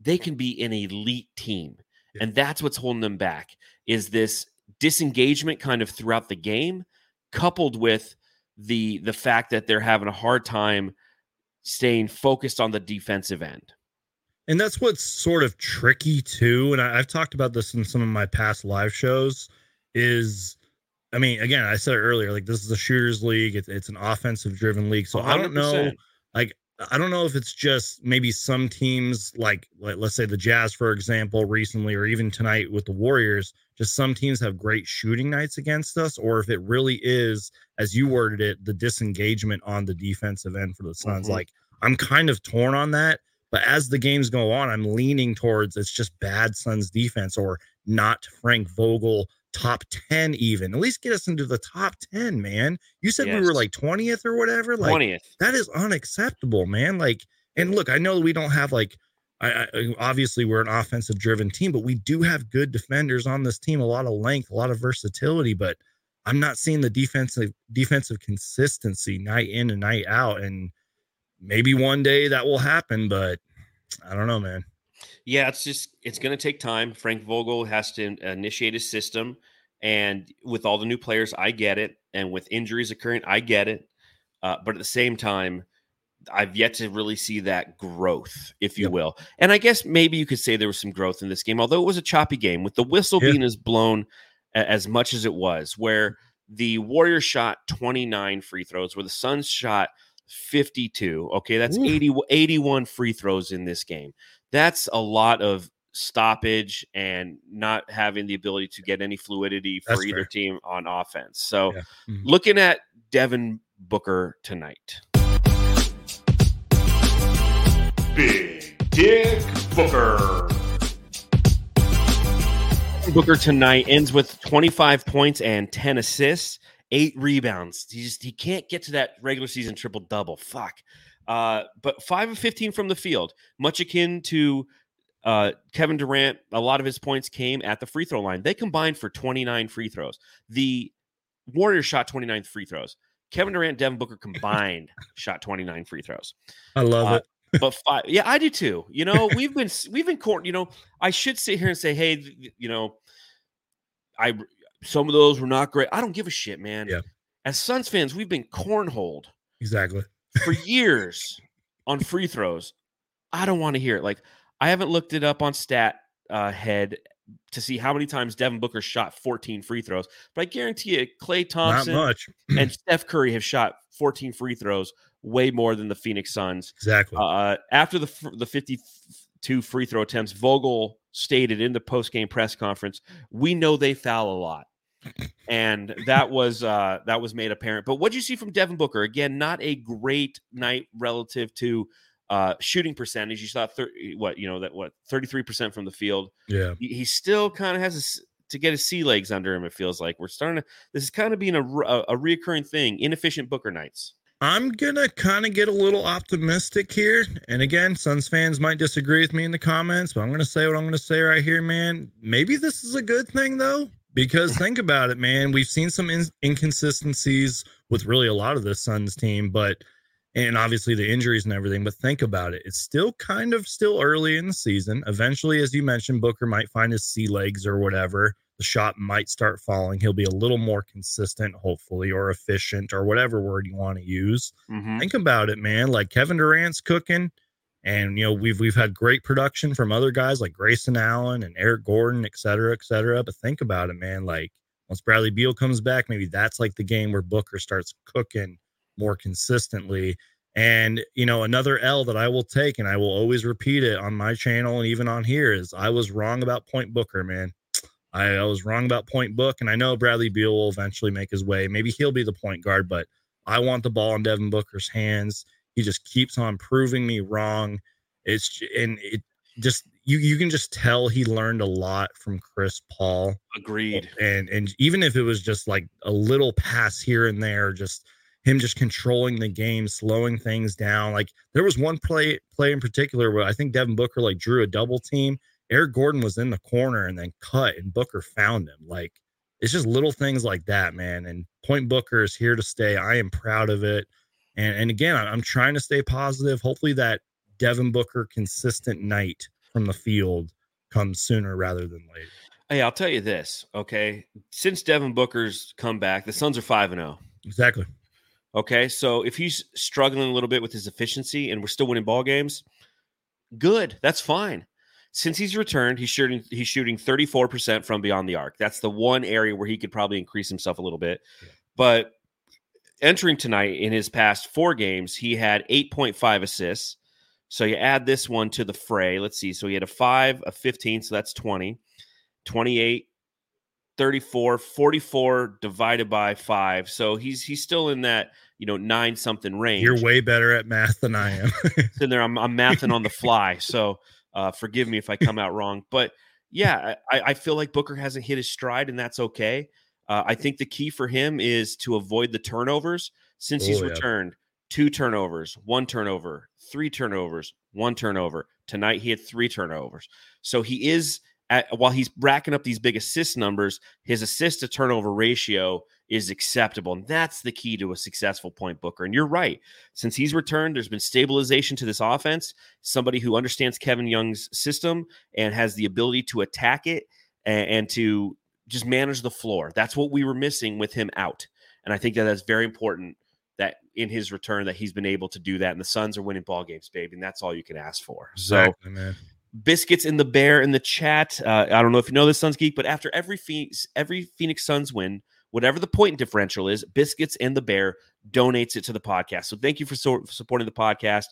they can be an elite team. And that's what's holding them back is this disengagement kind of throughout the game, coupled with the the fact that they're having a hard time staying focused on the defensive end. And that's what's sort of tricky too. And I, have talked about this in some of my past live shows. Is I mean, again, I said it earlier, like this is a shooters league. It's, it's an offensive driven league. So 100%. I don't know, like I don't know if it's just maybe some teams like, like let's say the Jazz, for example, recently, or even tonight with the Warriors, just some teams have great shooting nights against us, or if it really is, as you worded it, the disengagement on the defensive end for the Suns. Mm-hmm. Like I'm kind of torn on that. But as the games go on, I'm leaning towards it's just bad Suns defense or not Frank Vogel top 10 even at least get us into the top 10 man. You said yes. we were like 20th or whatever like 20th that is unacceptable man like and look i know we don't have like I, I, obviously we're an offensive driven team but we do have good defenders on this team a lot of length a lot of versatility but i'm not seeing the defensive defensive consistency night in and night out and maybe one day that will happen but i don't know man yeah, it's just it's going to take time. Frank Vogel has to initiate his system, and with all the new players, I get it, and with injuries occurring, I get it. Uh, but at the same time, I've yet to really see that growth, if you yep. will. And I guess maybe you could say there was some growth in this game, although it was a choppy game with the whistle yeah. being as blown as much as it was, where the Warriors shot 29 free throws, where the Suns shot 52. Okay, that's 80, 81 free throws in this game that's a lot of stoppage and not having the ability to get any fluidity for that's either fair. team on offense. So, yeah. mm-hmm. looking at Devin Booker tonight. Big Dick Booker. Booker tonight ends with 25 points and 10 assists, eight rebounds. He just he can't get to that regular season triple double. Fuck. Uh, but five of 15 from the field, much akin to uh, Kevin Durant. A lot of his points came at the free throw line. They combined for 29 free throws. The Warriors shot 29 free throws. Kevin Durant, Devin Booker combined shot 29 free throws. I love uh, it. but five, yeah, I do too. You know, we've been we've been court. You know, I should sit here and say, hey, you know, I some of those were not great. I don't give a shit, man. Yeah. As Suns fans, we've been cornholed. Exactly for years on free throws. I don't want to hear it. Like I haven't looked it up on stat uh, head to see how many times Devin Booker shot 14 free throws, but I guarantee you, Klay Thompson and Steph Curry have shot 14 free throws, way more than the Phoenix Suns. Exactly. Uh, after the the 52 free throw attempts, Vogel stated in the post game press conference, "We know they foul a lot and that was uh, that was made apparent. But what you see from Devin Booker? Again, not a great night relative to uh, shooting percentage. You saw 30, what you know that what thirty three percent from the field. Yeah, he, he still kind of has a, to get his sea legs under him. It feels like we're starting to. This is kind of being a a, a reoccurring thing. Inefficient Booker nights. I'm gonna kind of get a little optimistic here. And again, Suns fans might disagree with me in the comments, but I'm gonna say what I'm gonna say right here, man. Maybe this is a good thing though Because think about it, man. We've seen some in- inconsistencies with really a lot of the Suns team, but and obviously the injuries and everything. But think about it; it's still kind of still early in the season. Eventually, as you mentioned, Booker might find his sea legs or whatever. The shot might start falling. He'll be a little more consistent, hopefully, or efficient, or whatever word you want to use. Mhm. Think about it, man. Like Kevin Durant's cooking, and you know we've we've had great production from other guys like Grayson Allen and Eric Gordon, et cetera, et cetera. But think about it, man. Like once Bradley Beal comes back, maybe that's like the game where Booker starts cooking more consistently. And you know, another L that I will take, and I will always repeat it on my channel and even on here, is I was wrong about Point Booker, man. I, I was wrong about Point Book, and I know Bradley Beal will eventually make his way. Maybe he'll be the point guard, but I want the ball in Devin Booker's hands. He just keeps on proving me wrong. It's and it just you you can just tell he learned a lot from Chris Paul. Agreed. And and even if it was just like a little pass here and there, just him just controlling the game, slowing things down. Like there was one play play in particular where I think Devin Booker like drew a double team. Eric Gordon was in the corner and then cut, and Booker found him. Like it's just little things like that, man. And Point Booker is here to stay. I am proud of it. And and again, I'm trying to stay positive. Hopefully that Devin Booker consistent night from the field comes sooner rather than later. Hey, I'll tell you this, okay? Since Devin Booker's come back, the Suns are 5 and 0. Exactly. Okay, so if he's struggling a little bit with his efficiency and we're still winning ball games, good. That's fine. Since he's returned, he's shooting he's shooting 34% from beyond the arc. That's the one area where he could probably increase himself a little bit. But entering tonight in his past 4 games, he had 8.5 assists. So you add this one to the fray. Let's see. So he had a 5, a 15, so that's 20. 28 34 44 divided by 5 so he's he's still in that you know nine something range You're way better at math than I am. sitting there I'm, I'm mathing on the fly so uh, forgive me if i come out wrong but yeah I, I feel like booker hasn't hit his stride and that's okay uh, i think the key for him is to avoid the turnovers. Since he's Oh, yeah. returned two turnovers one turnover three turnovers one turnover. Tonight he had three turnovers. So he is at, while he's racking up these big assist numbers his assist to turnover ratio is acceptable and that's the key to a successful point booker. And you're right. Since he's returned there's been stabilization to this offense. Somebody who understands kevin young's system and has the ability to attack it and, and to just manage the floor that's what we were missing with him out and i think that that's very important that in his return that he's been able to do that and the suns are winning ball games baby and that's all you can ask for so Exactly, man. biscuits in the bear in the chat. Uh, I don't know if you know this, Suns Geek, but after every Phoenix, every Phoenix Suns win, whatever the point differential is, biscuits and the bear donates it to the podcast. So thank you for so- supporting the podcast.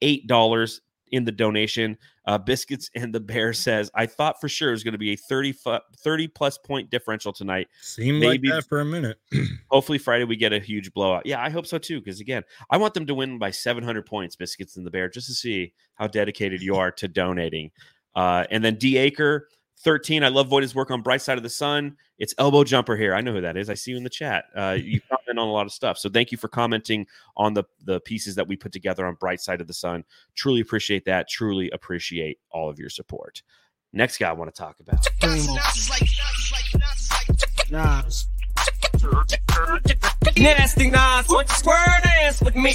Eight dollars in the donation. Uh, biscuits and the bear says, "I thought for sure it was going to be a 30, fu- 30 plus point differential tonight. Seemed Maybe- like that for a minute. Hopefully Friday we get a huge blowout. Yeah, I hope so too. Because again, I want them to win by 700 points, biscuits and the bear, just to see how dedicated you are to donating. Uh, and then D Acre 13. I love Voita's work on Bright Side of the Sun. It's elbow jumper here. I know who that is. I see you in the chat. Uh, you comment on a lot of stuff. So thank you for commenting on the the pieces that we put together on Bright Side of the Sun. Truly appreciate that. Truly appreciate all of your support. Next guy I want to talk about. Nah. Nasty Nas, what you square dance with me?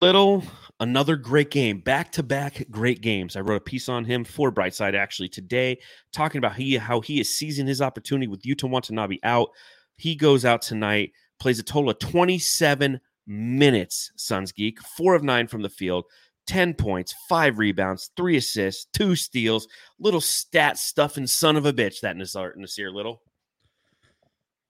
Little, another great game, back to back great games. I wrote a piece on him for Brightside actually today, talking about he how he is seizing his opportunity with Yuta Watanabe out. He goes out tonight, plays a total of 27 minutes, Suns Geek, four of nine from the field, 10 points, five rebounds, three assists, two steals, little stat stuffing son of a bitch, that Nasir, Nasir Little.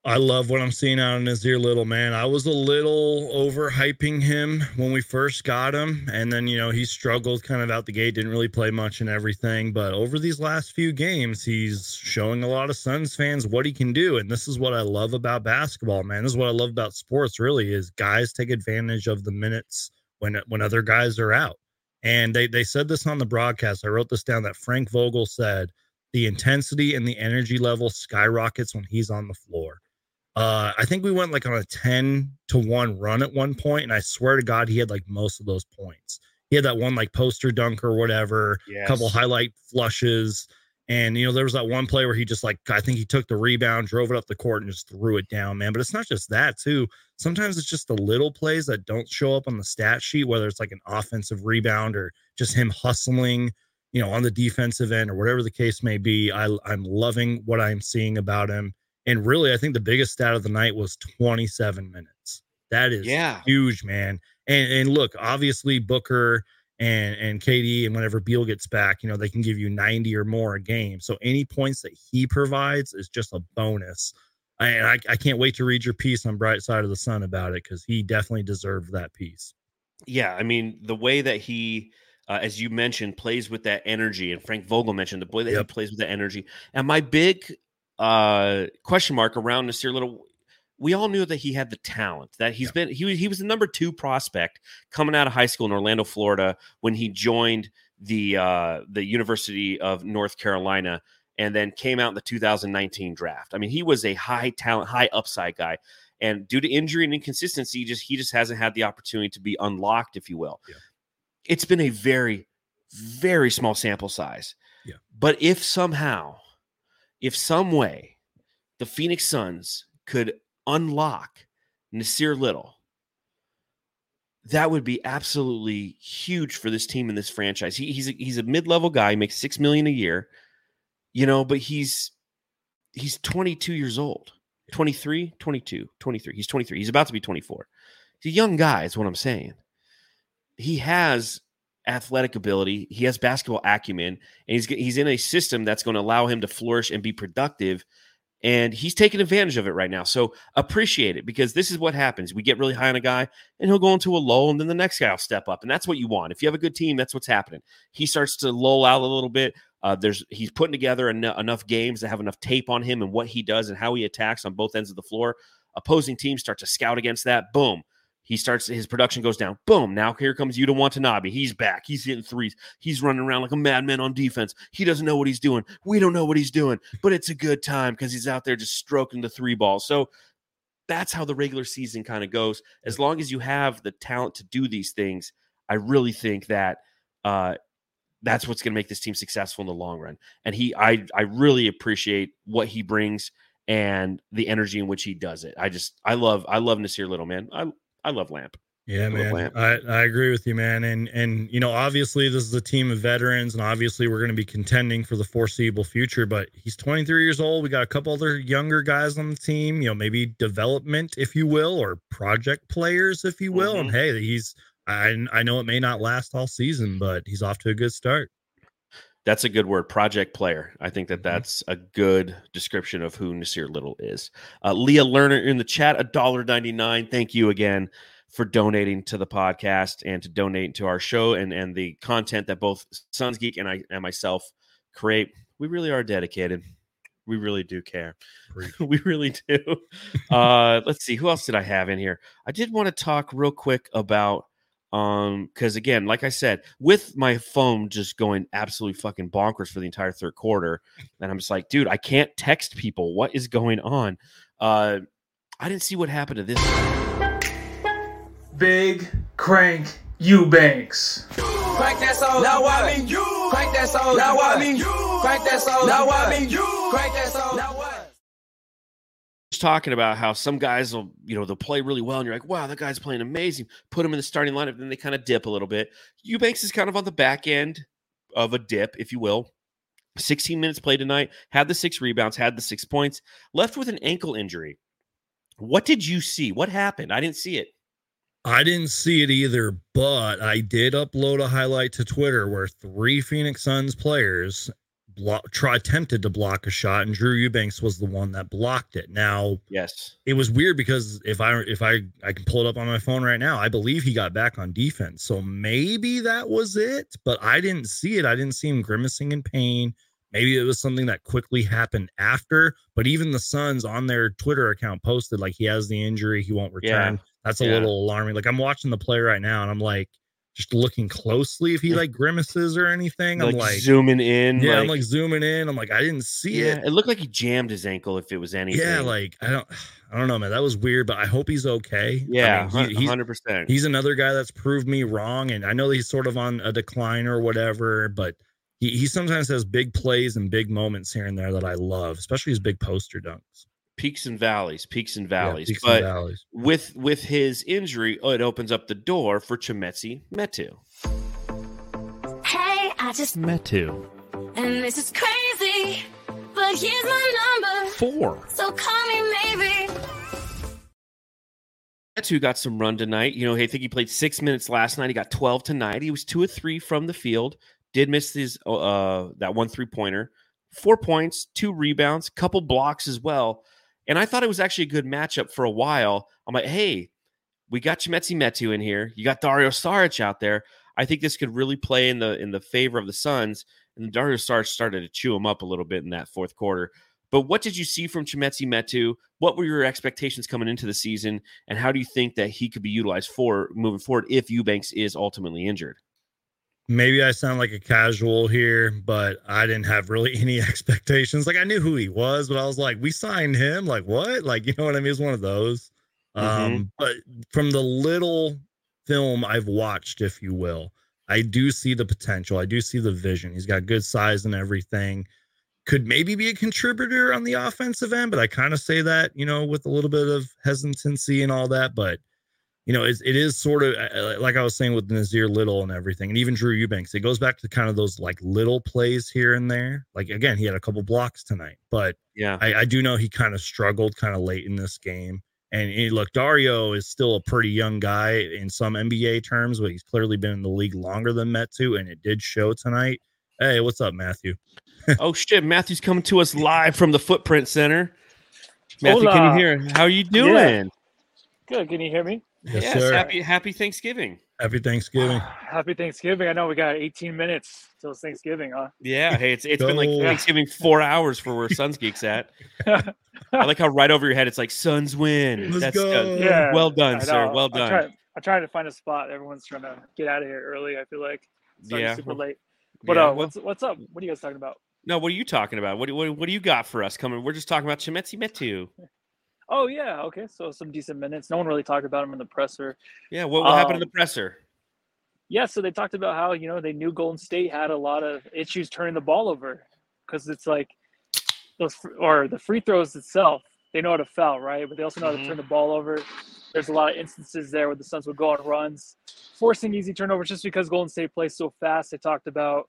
I love what I'm seeing out of Nasir Little, man. I was a little overhyping him when we first got him. And then, you know, he struggled kind of out the gate, didn't really play much and everything. But over these last few games, he's showing a lot of Suns fans what he can do. And this is what I love about basketball, man. This is what I love about sports, really, is guys take advantage of the minutes when when other guys are out. And they they said this on the broadcast. I wrote this down that Frank Vogel said the intensity and the energy level skyrockets when he's on the floor. Uh, I think we went like on a 10 to 1 run at one point, and I swear to God, he had like most of those points. he had that one like poster dunk or whatever, a couple highlight flushes. And you know, there was that one play where he just like I think he took the rebound, drove it up the court, and just threw it down, man. But it's not just that too. Sometimes it's just the little plays that don't show up on the stat sheet, whether it's like an offensive rebound or just him hustling, you know, on the defensive end or whatever the case may be. I I'm loving what I'm seeing about him. And really, I think the biggest stat of the night was 27 minutes. That is Yeah. huge, man. And and look, obviously Booker and and KD and whenever Beal gets back, you know, they can give you 90 or more a game. So any points that he provides is just a bonus. I, and I, I can't wait to read your piece on Bright Side of the Sun about it because he definitely deserved that piece. Yeah, I mean the way that he, uh, as you mentioned, plays with that energy, and Frank Vogel mentioned the way that Yep. he plays with that energy. And my big uh, question mark around Nasir Little, we all knew that he had the talent. That he's been he was he was the number two prospect coming out of high school in Orlando, Florida, when he joined the uh, the University of North Carolina. And then came out in the 2019 draft. I mean, he was a high talent, high upside guy and due to injury and inconsistency just he just hasn't had the opportunity to be unlocked if you will Yeah. it's been a very very small sample size Yeah. but if somehow if some way the phoenix suns could unlock nasir little that would be absolutely huge for this team and this franchise. He, he's a, he's a mid-level guy makes six million a year you know but he's he's 22 years old. 23 22 23 he's 23 he's about to be 24 he's a young guy is what i'm saying. He has athletic ability he has basketball acumen and he's he's in a system that's going to allow him to flourish and be productive and he's taking advantage of it right now so appreciate it because this is what happens we get really high on a guy and he'll go into a lull and then the next guy will step up and that's what you want if you have a good team that's what's happening he starts to lull out a little bit uh, there's he's putting together en- enough games that have enough tape on him and what he does and how he attacks on both ends of the floor. Opposing teams start to scout against that. Boom. He starts his production goes down. Boom. Now here comes Yuta Watanabe. He's back. He's hitting threes. He's running around like a madman on defense. He doesn't know what he's doing. We don't know what he's doing, but it's a good time because he's out there just stroking the three ball. So that's how the regular season kind of goes. As long as you have the talent to do these things, I really think that uh, that's what's going to make this team successful in the long run. And he, I, I really appreciate what he brings and the energy in which he does it. I just, I love, I love Nasir Little, man. I, I love Lamp. Yeah, Little man. Lamp. I, I agree with you, man. And and you know, obviously this is a team of veterans, and obviously we're going to be contending for the foreseeable future. But he's 23 years old. We got a couple other younger guys on the team. You know, maybe development, if you will, or project players, if you will. And mm-hmm. hey, he's I I know it may not last all season, but he's off to a good start. That's a good word, project player. I think that Mhm. that's a good description of who Nasir Little is. Uh, Leah Lerner in the chat, a dollar ninety nine. Thank you again for donating to the podcast and to donating to our show and and the content that both Suns Geek and I and myself create. We really are dedicated. We really do care. we really do. Uh, let's see who else did I have in here. I did want to talk real quick about um because again like i said with my phone just going absolutely fucking bonkers for the entire third quarter and i'm just like dude i can't text people what is going on uh i didn't see what happened to this Big Crank Eubanks. Crank that soul. Now I mean you. Crank that soul. Now I mean you. Crank that soul. Now I mean you. Crank that soul. Now what? just talking about how some guys will, you know, they'll play really well, and you're like, wow, that guy's playing amazing. Put him in the starting lineup, then they kind of dip a little bit. Eubanks is kind of on the back end of a dip, if you will. 16 minutes played tonight, had the six rebounds, had the six points, left with an ankle injury. What did you see? What happened? I didn't see it. I didn't see it either, but I did upload a highlight to Twitter where three Phoenix Suns players block, try attempted to block a shot, and Drew Eubanks was the one that blocked it. Now Yes. it was weird because if I if I I can pull it up on my phone right now, I believe he got back on defense. So maybe that was it, but I didn't see it. I didn't see him grimacing in pain. Maybe it was something that quickly happened after, but even the Suns on their Twitter account posted like he has the injury, he won't return. That's a Yeah. little alarming. Like I'm watching the play right now and I'm like, just looking closely if he like grimaces or anything. Like, I'm like zooming in. yeah, I'm like zooming in. I'm like I didn't see yeah, it. it looked like he jammed his ankle if it was anything. Yeah, like I don't, I don't know, man. That was weird, but I hope he's okay. I yeah, mean, he- he's, hundred percent. he's another guy that's proved me wrong, and I know he's sort of on a decline or whatever, but he he sometimes has big plays and big moments here and there that I love, especially his big poster dunks. Peaks and valleys, peaks and Yeah, valleys. peaks and but valleys. with with his injury, oh, it opens up the door for Chimezie Metu. Hey, I just Metu. and this is crazy, but here's my number. Four. So call me maybe. Metu got some run tonight. You know, I think he played six minutes last night. He got 12 tonight. He was two or three from the field. Did miss his uh that one three pointer. Four points, two rebounds, couple blocks as well. And I thought it was actually a good matchup for a while. I'm like, hey, we got Chimezie Metu in here. You got Dario Saric out there. I think this could really play in the in the favor of the Suns. And Dario Saric started to chew him up a little bit in that fourth quarter. But what did you see from Chimezie Metu? What were your expectations coming into the season? And how do you think that he could be utilized for moving forward if Eubanks is ultimately injured? Maybe I sound like a casual here, but I didn't have really any expectations. Like I knew who he was, but I was like, we signed him. Like what? Like you know what I mean? It's one of those. Mhm. Um, but from the little film I've watched, if you will, I do see the potential. I do see the vision. He's got good size and everything. Could maybe be a contributor on the offensive end, but I kind of say that, you know, with a little bit of hesitancy and all that. But you know, it's, it is sort of uh, like I was saying with Nasir Little and everything, and even Drew Eubanks. It goes back to kind of those like little plays here and there. Like again, he had a couple blocks tonight, but Yeah. I, I do know he kind of struggled kind of late in this game. And look, Dario is still a pretty young guy in some NBA terms, but he's clearly been in the league longer than Metu, and it did show tonight. Hey, what's up, Matthew? oh shit, Matthew's coming to us live from the Footprint Center. Matthew, can you hear? How are you doing? Good. Can you hear me? Yes, yes, sir. happy happy Thanksgiving. Happy Thanksgiving. Happy Thanksgiving. I know we got 18 minutes till Thanksgiving, huh? Yeah, hey, it's it's been like Thanksgiving four hours for where Suns Geeks at. I like how right over your head it's like Suns win. Let's That's go. uh, Yeah. well done, sir. know. Well I done. try, I try to find a spot. Everyone's trying to get out of here early. I feel like starting Yeah. super late. But Yeah, uh, well- what's what's up? What are you guys talking about? No, what are you talking about? What do, what, what do you got for us coming? We're just talking about Chimezie Metu. Oh yeah, okay. So some decent minutes. No one really talked about him in the presser. Yeah, what, what happened in the Um, presser? Yeah, so they talked about how you know they knew Golden State had a lot of issues turning the ball over because it's like those or the free throws itself. They know how to foul, right? But they also know how to turn the ball over. There's a lot of instances there where the Suns would go on runs, forcing easy turnovers just because Golden State plays so fast. They talked about.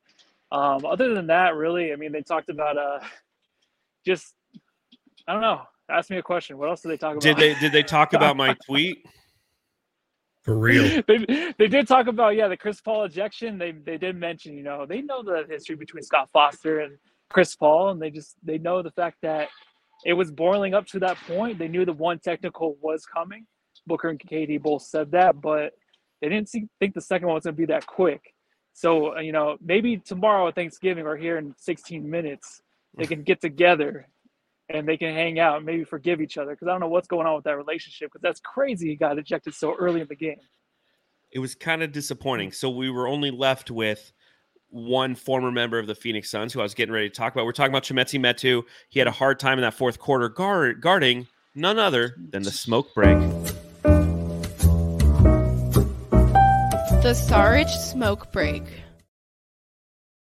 Um, other than that, really, I mean, they talked about uh, just I don't know. Ask me a question. What else did they talk about? Did they did they talk about my tweet? For real. they, they did talk about yeah the Chris Paul ejection. They they did mention you know they know the history between Scott Foster and Chris Paul, and they just they know the fact that it was boiling up to that point. They knew the one technical was coming. Booker and KD both said that, but they didn't see, think the second one was going to be that quick. So uh, you know maybe tomorrow at Thanksgiving or here in 16 minutes they can get together and they can hang out and maybe forgive each other because I don't know what's going on with that relationship because that's crazy. He got ejected so early in the game. It was kind of disappointing. Mm. So we were only left with one former member of the Phoenix Suns who I was getting ready to talk about. We're talking about Chimezie Metu. He had a hard time in that fourth quarter guard, guarding none other than the smoke break. The Saric smoke break.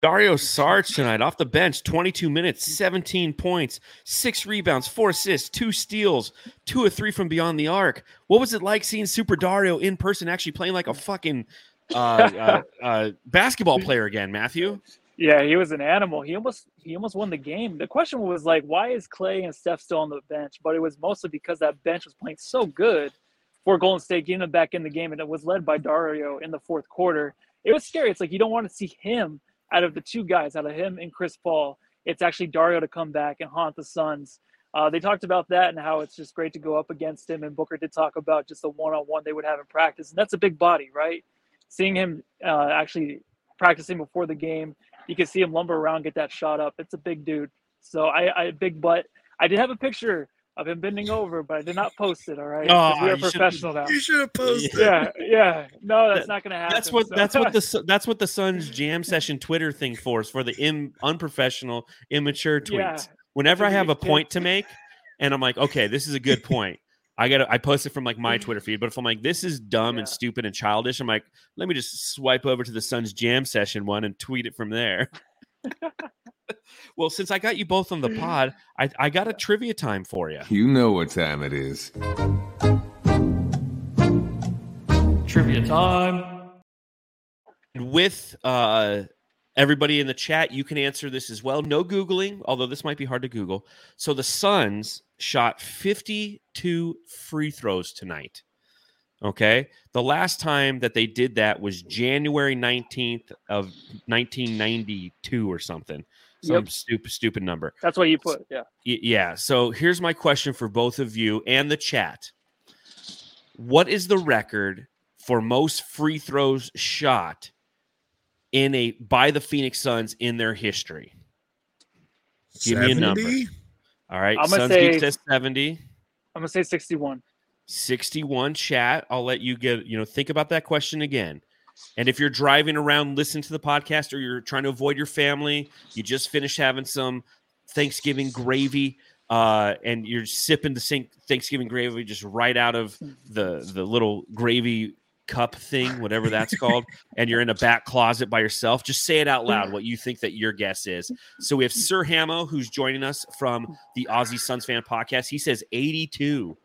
Dario Sarge tonight off the bench, 22 minutes, 17 points, six rebounds, four assists, two steals, two or three from beyond the arc. What was it like seeing Super Dario in person, actually playing like a fucking uh, uh, uh, basketball player again, Matthew? Yeah, he was an animal. He almost he almost won the game. The question was like, why is Klay and Steph still on the bench? But it was mostly because that bench was playing so good for Golden State, getting them back in the game, and it was led by Dario in the fourth quarter. It was scary. It's like you don't want to see him out of the two guys, out of him and Chris Paul. It's actually Dario to come back and haunt the Suns. Uh, they talked about that and how it's just great to go up against him. And Booker did talk about just the one-on-one they would have in practice, and that's a big body, right? Seeing him uh, actually practicing before the game, you can see him lumber around, get that shot up. It's a big dude. So I, I big butt. I did have a picture I've been bending over, but I did not post it. All right, Oh, 'Cause we're professional now. You should have posted. Yeah, yeah. No, that's That- not gonna happen. That's what so- that's what the that's what the Suns jam session Twitter thing for is for the Im, unprofessional, immature tweets. Yeah. Whenever I have a point to make, and I'm like, okay, this is a good point. I got to I post it from like my Twitter feed, but if I'm like, this is dumb and stupid and childish, I'm like, let me just swipe over to the Suns jam session one and tweet it from there. well, since I got you both on the pod, I, I got a trivia time for you. You know what time it is. Trivia time. with uh everybody in the chat you can answer this as well no googling although this might be hard to google so the suns shot 52 free throws tonight okay the last time that they did that was january 19th of 1992 or something some Yep. stupid stupid number That's what you put. Yeah. Yeah. So here's my question for both of you and the chat. What is the record for most free throws shot in a by the Phoenix Suns in their history? Give me a number. All right. I'm gonna Suns Geek say- says 70. I'm gonna say 61. 61 chat. I'll let you get, you know, think about that question again. And if you're driving around, listen to the podcast, or you're trying to avoid your family, you just finished having some Thanksgiving gravy, uh, and you're sipping the Thanksgiving gravy just right out of the the little gravy cup thing, whatever that's called, and you're in a back closet by yourself, just say it out loud what you think that your guess is. So we have Sir Hamo, who's joining us from the Aussie Suns fan podcast. He says 82.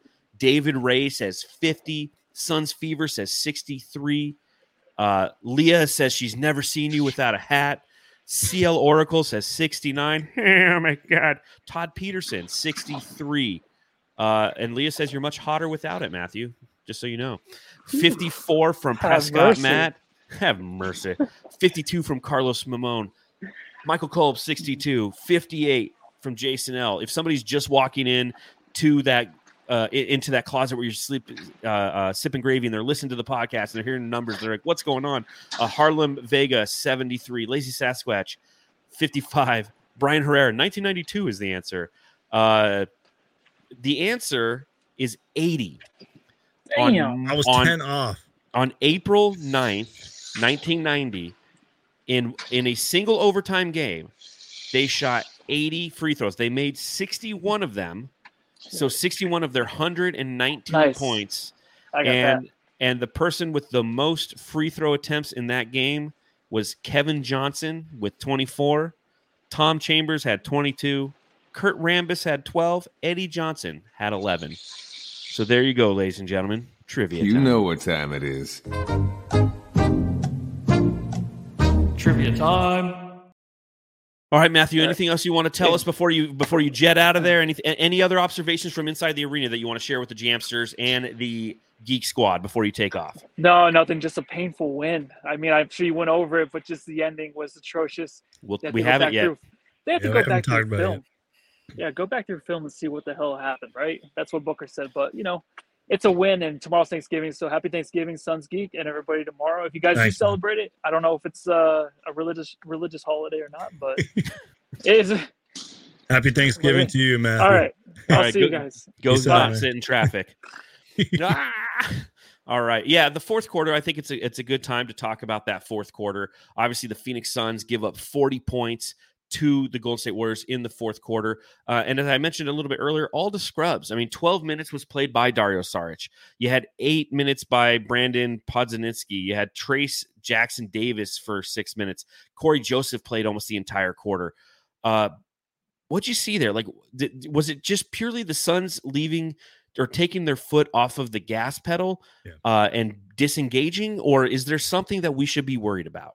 David Ray says 50. Suns Fever says 63. Uh, Leah says she's never seen you without a hat. CL Oracle says 69. oh my God. Todd Peterson, 63. Uh, and Leah says you're much hotter without it, Matthew, just so you know. 54 from Prescott. Matt. Have mercy. 52 from Carlos Mamone. Michael Kolb, 62. 58 from Jason L. If somebody's just walking in to that uh, into that closet where you're sleep, uh, uh, sipping gravy and they're listening to the podcast and they're hearing the numbers. They're like, what's going on? Uh, Harlem Vega, 73. Lazy Sasquatch, 55. Brian Herrera, 1992 is the answer. Uh, the answer is 80. On- Damn. I was on- 10 off. on April 9th, 1990, in in a single overtime game, they shot 80 free throws. They made 61 of them. So 61 of their 119 Nice. points. I got and that. and the person with the most free throw attempts in that game was Kevin Johnson with 24. Tom Chambers had 22. Kurt Rambis had 12. Eddie Johnson had 11. So there you go, ladies and gentlemen. Trivia. You time. know what time it is. Trivia time. All right, Matthew. Uh, Anything else you want to tell us before you before you jet out of there? Any any other observations from inside the arena that you want to share with the Jamsters and the Geek Squad before you take off? No, nothing. Just a painful win. I mean, I'm sure you went over it, but just the ending was atrocious. Well, we go haven't back yet. through- They have to Yeah, we go back talked through about it film. Yeah, go back through film and see what the hell happened. Right? That's what Booker said. But you know, it's a win, and tomorrow's Thanksgiving. So happy Thanksgiving, Suns Geek, and everybody tomorrow. If you guys do Thanks, man. celebrate it, I don't know if it's uh, a religious religious holiday or not, but it is. Happy Thanksgiving to you, man. All right, I'll All right, see you guys. Go Peace not sit in traffic. Ah! All right. Yeah, the fourth quarter, I think it's a it's a good time to talk about that fourth quarter. Obviously, the Phoenix Suns give up 40 points to the Golden State Warriors in the fourth quarter. Uh, and as I mentioned a little bit earlier, all the scrubs. I mean, 12 minutes was played by Dario Saric. You had eight minutes by Brandin Podziemski. You had Trayce Jackson Davis for six minutes. Cory Joseph played almost the entire quarter. Uh, what'd you see there? Like, th- was it just purely the Suns leaving or taking their foot off of the gas pedal Yeah. uh, and disengaging, or is there something that we should be worried about?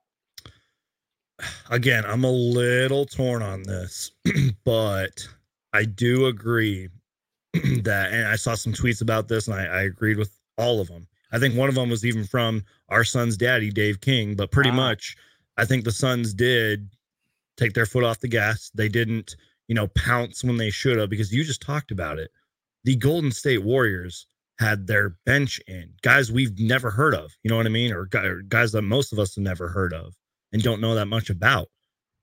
Again, I'm a little torn on this, but I do agree that, and I saw some tweets about this, and I, I agreed with all of them. I think one of them was even from our son's daddy, Dave King, but pretty Ah. much, I think the Suns did take their foot off the gas. They didn't, you know, pounce when they should have because you just talked about it. The Golden State Warriors had their bench in guys we've never heard of, you know what I mean, or guys that most of us have never heard of and don't know that much about.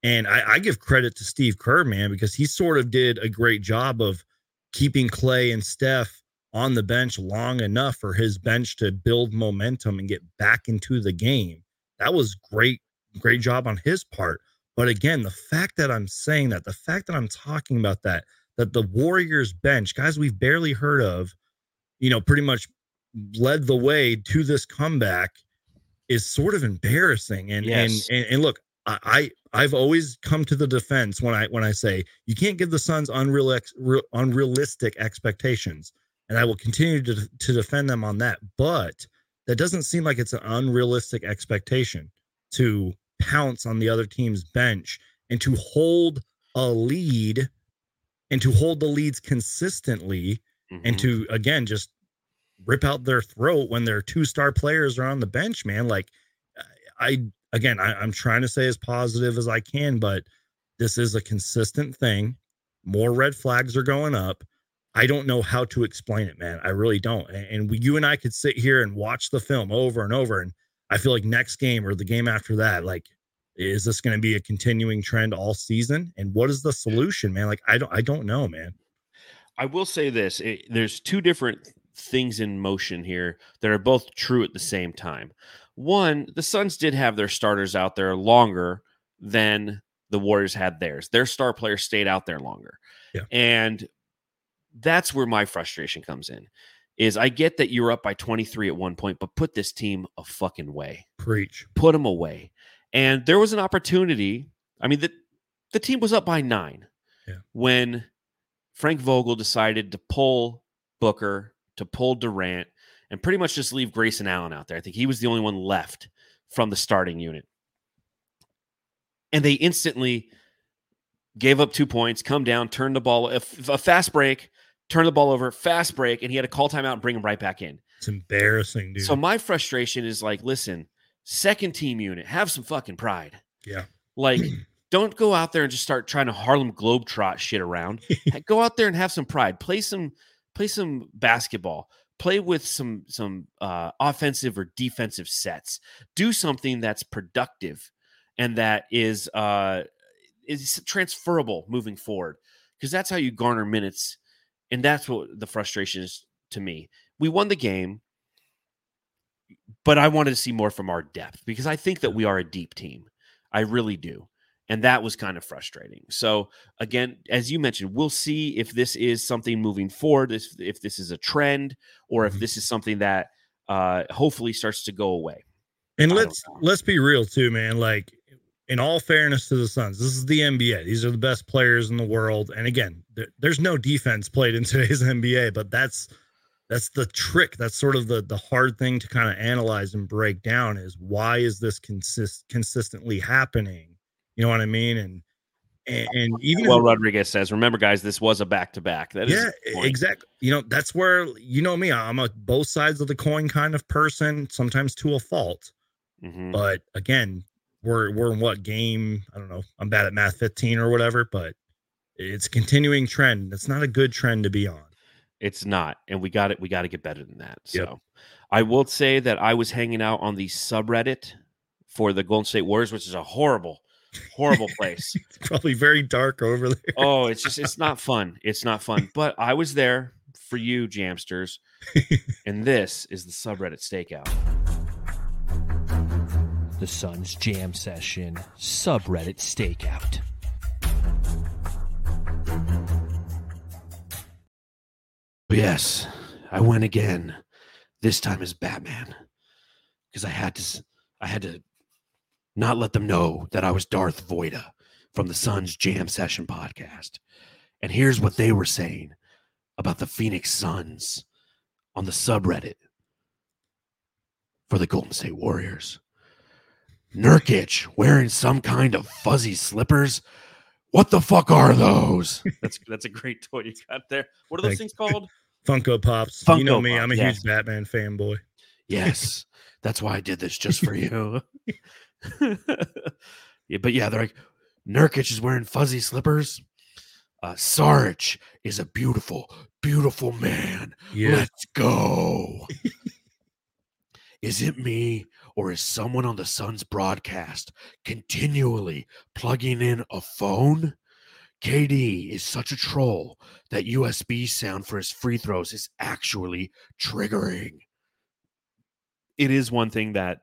And I, I give credit to Steve Kerr, man, because he sort of did a great job of keeping Klay and Steph on the bench long enough for his bench to build momentum and get back into the game. That was great, great job on his part. But again, the fact that I'm saying that, the fact that I'm talking about that, that the Warriors bench, guys we've barely heard of, you know, pretty much led the way to this comeback is sort of embarrassing. And Yes. and, and and look, I, I I've always come to the defense when I when I say you can't give the Suns unreal ex, real, unrealistic expectations, and I will continue to to defend them on that. But that doesn't seem like it's an unrealistic expectation to pounce on the other team's bench and to hold a lead and to hold the leads consistently and Mhm. to again just rip out their throat when their two star players are on the bench man. Like i again I, i'm trying to say as positive as i can but this is a consistent thing. More red flags are going up. I don't know how to explain it man. I really don't. And, and we, you and i could sit here and watch the film over and over and i feel like next game or the game after that like is this going to be a continuing trend all season? And what is the solution man? Like i don't i don't know man. I will say this: it, there's two different things in motion here that are both true at the same time. One, the Suns did have their starters out there longer than the Warriors had theirs. Their star players stayed out there longer, Yeah. and that's where my frustration comes in. Is I get that you're up by 23 at one point, but put this team a fucking way. preach Put them away. And there was an opportunity. I mean, the the team was up by nine Yeah. when Frank Vogel decided to pull Booker, to pull Durant, and pretty much just leave Grayson Allen out there. I think he was the only one left from the starting unit. And they instantly gave up two points, come down, turn the ball, a, a fast break, turn the ball over, fast break, and he had to call timeout and bring him right back in. it's embarrassing dude So my frustration is like, listen, second team unit, have some fucking pride. yeah Like, don't go out there and just start trying to Harlem Globetrot shit around. Go out there and have some pride. Play some, play some basketball. Play with some some uh, offensive or defensive sets. Do something that's productive and that is uh, is transferable moving forward. Because that's how you garner minutes, and that's what the frustration is to me. We won the game, but I wanted to see more from our depth because I think that we are a deep team. I really do. And that was kind of frustrating. So again, as you mentioned, we'll see if this is something moving forward, if, if this is a trend, or if Mhm. this is something that uh, hopefully starts to go away. And I let's let's be real too, man. Like, in all fairness to the Suns, this is the NBA. These are the best players in the world. And again, there, there's no defense played in today's NBA, but that's that's the trick. That's sort of the the hard thing to kind of analyze and break down is why is this consist consistently happening? You know what I mean? And and, and even Well, if- Rodriguez says, remember, guys, this was a back to back. That is yeah exactly you know that's where you know me i'm a both sides of the coin kind of person sometimes to a fault Mhm. but again we're we're in what game i don't know i'm bad at math 15 or whatever but it's a continuing trend it's not a good trend to be on It's not, and we got it. We got to get better than that. So, Yep. I will say that I was hanging out on the subreddit for the Golden State Warriors, which is a horrible, horrible place. it's probably very dark over there oh, it's just it's not fun. It's not fun. But I was there for you, Jamsters, and this is the subreddit stakeout. The Sun's Jam Session subreddit stakeout. Yes, I went again. This time as Batman, because I had to. I had to not let them know that I was Darth Voita from the Suns Jam Session podcast. And here's what they were saying about the Phoenix Suns on the subreddit for the Golden State Warriors. Nurkic wearing some kind of fuzzy slippers. What the fuck are those? That's that's a great toy you got there. What are those Thank- things called? funko pops you know Funko me i'm a yes. huge batman fanboy Yes, that's why I did this just for you. yeah, but yeah, they're like Nurkic is wearing fuzzy slippers. Uh, Sarge is a beautiful, beautiful man. yeah Let's go. is it me or is someone on the Sun's broadcast continually plugging in a phone? KD is such a troll that USB sound for his free throws is actually triggering. It is one thing that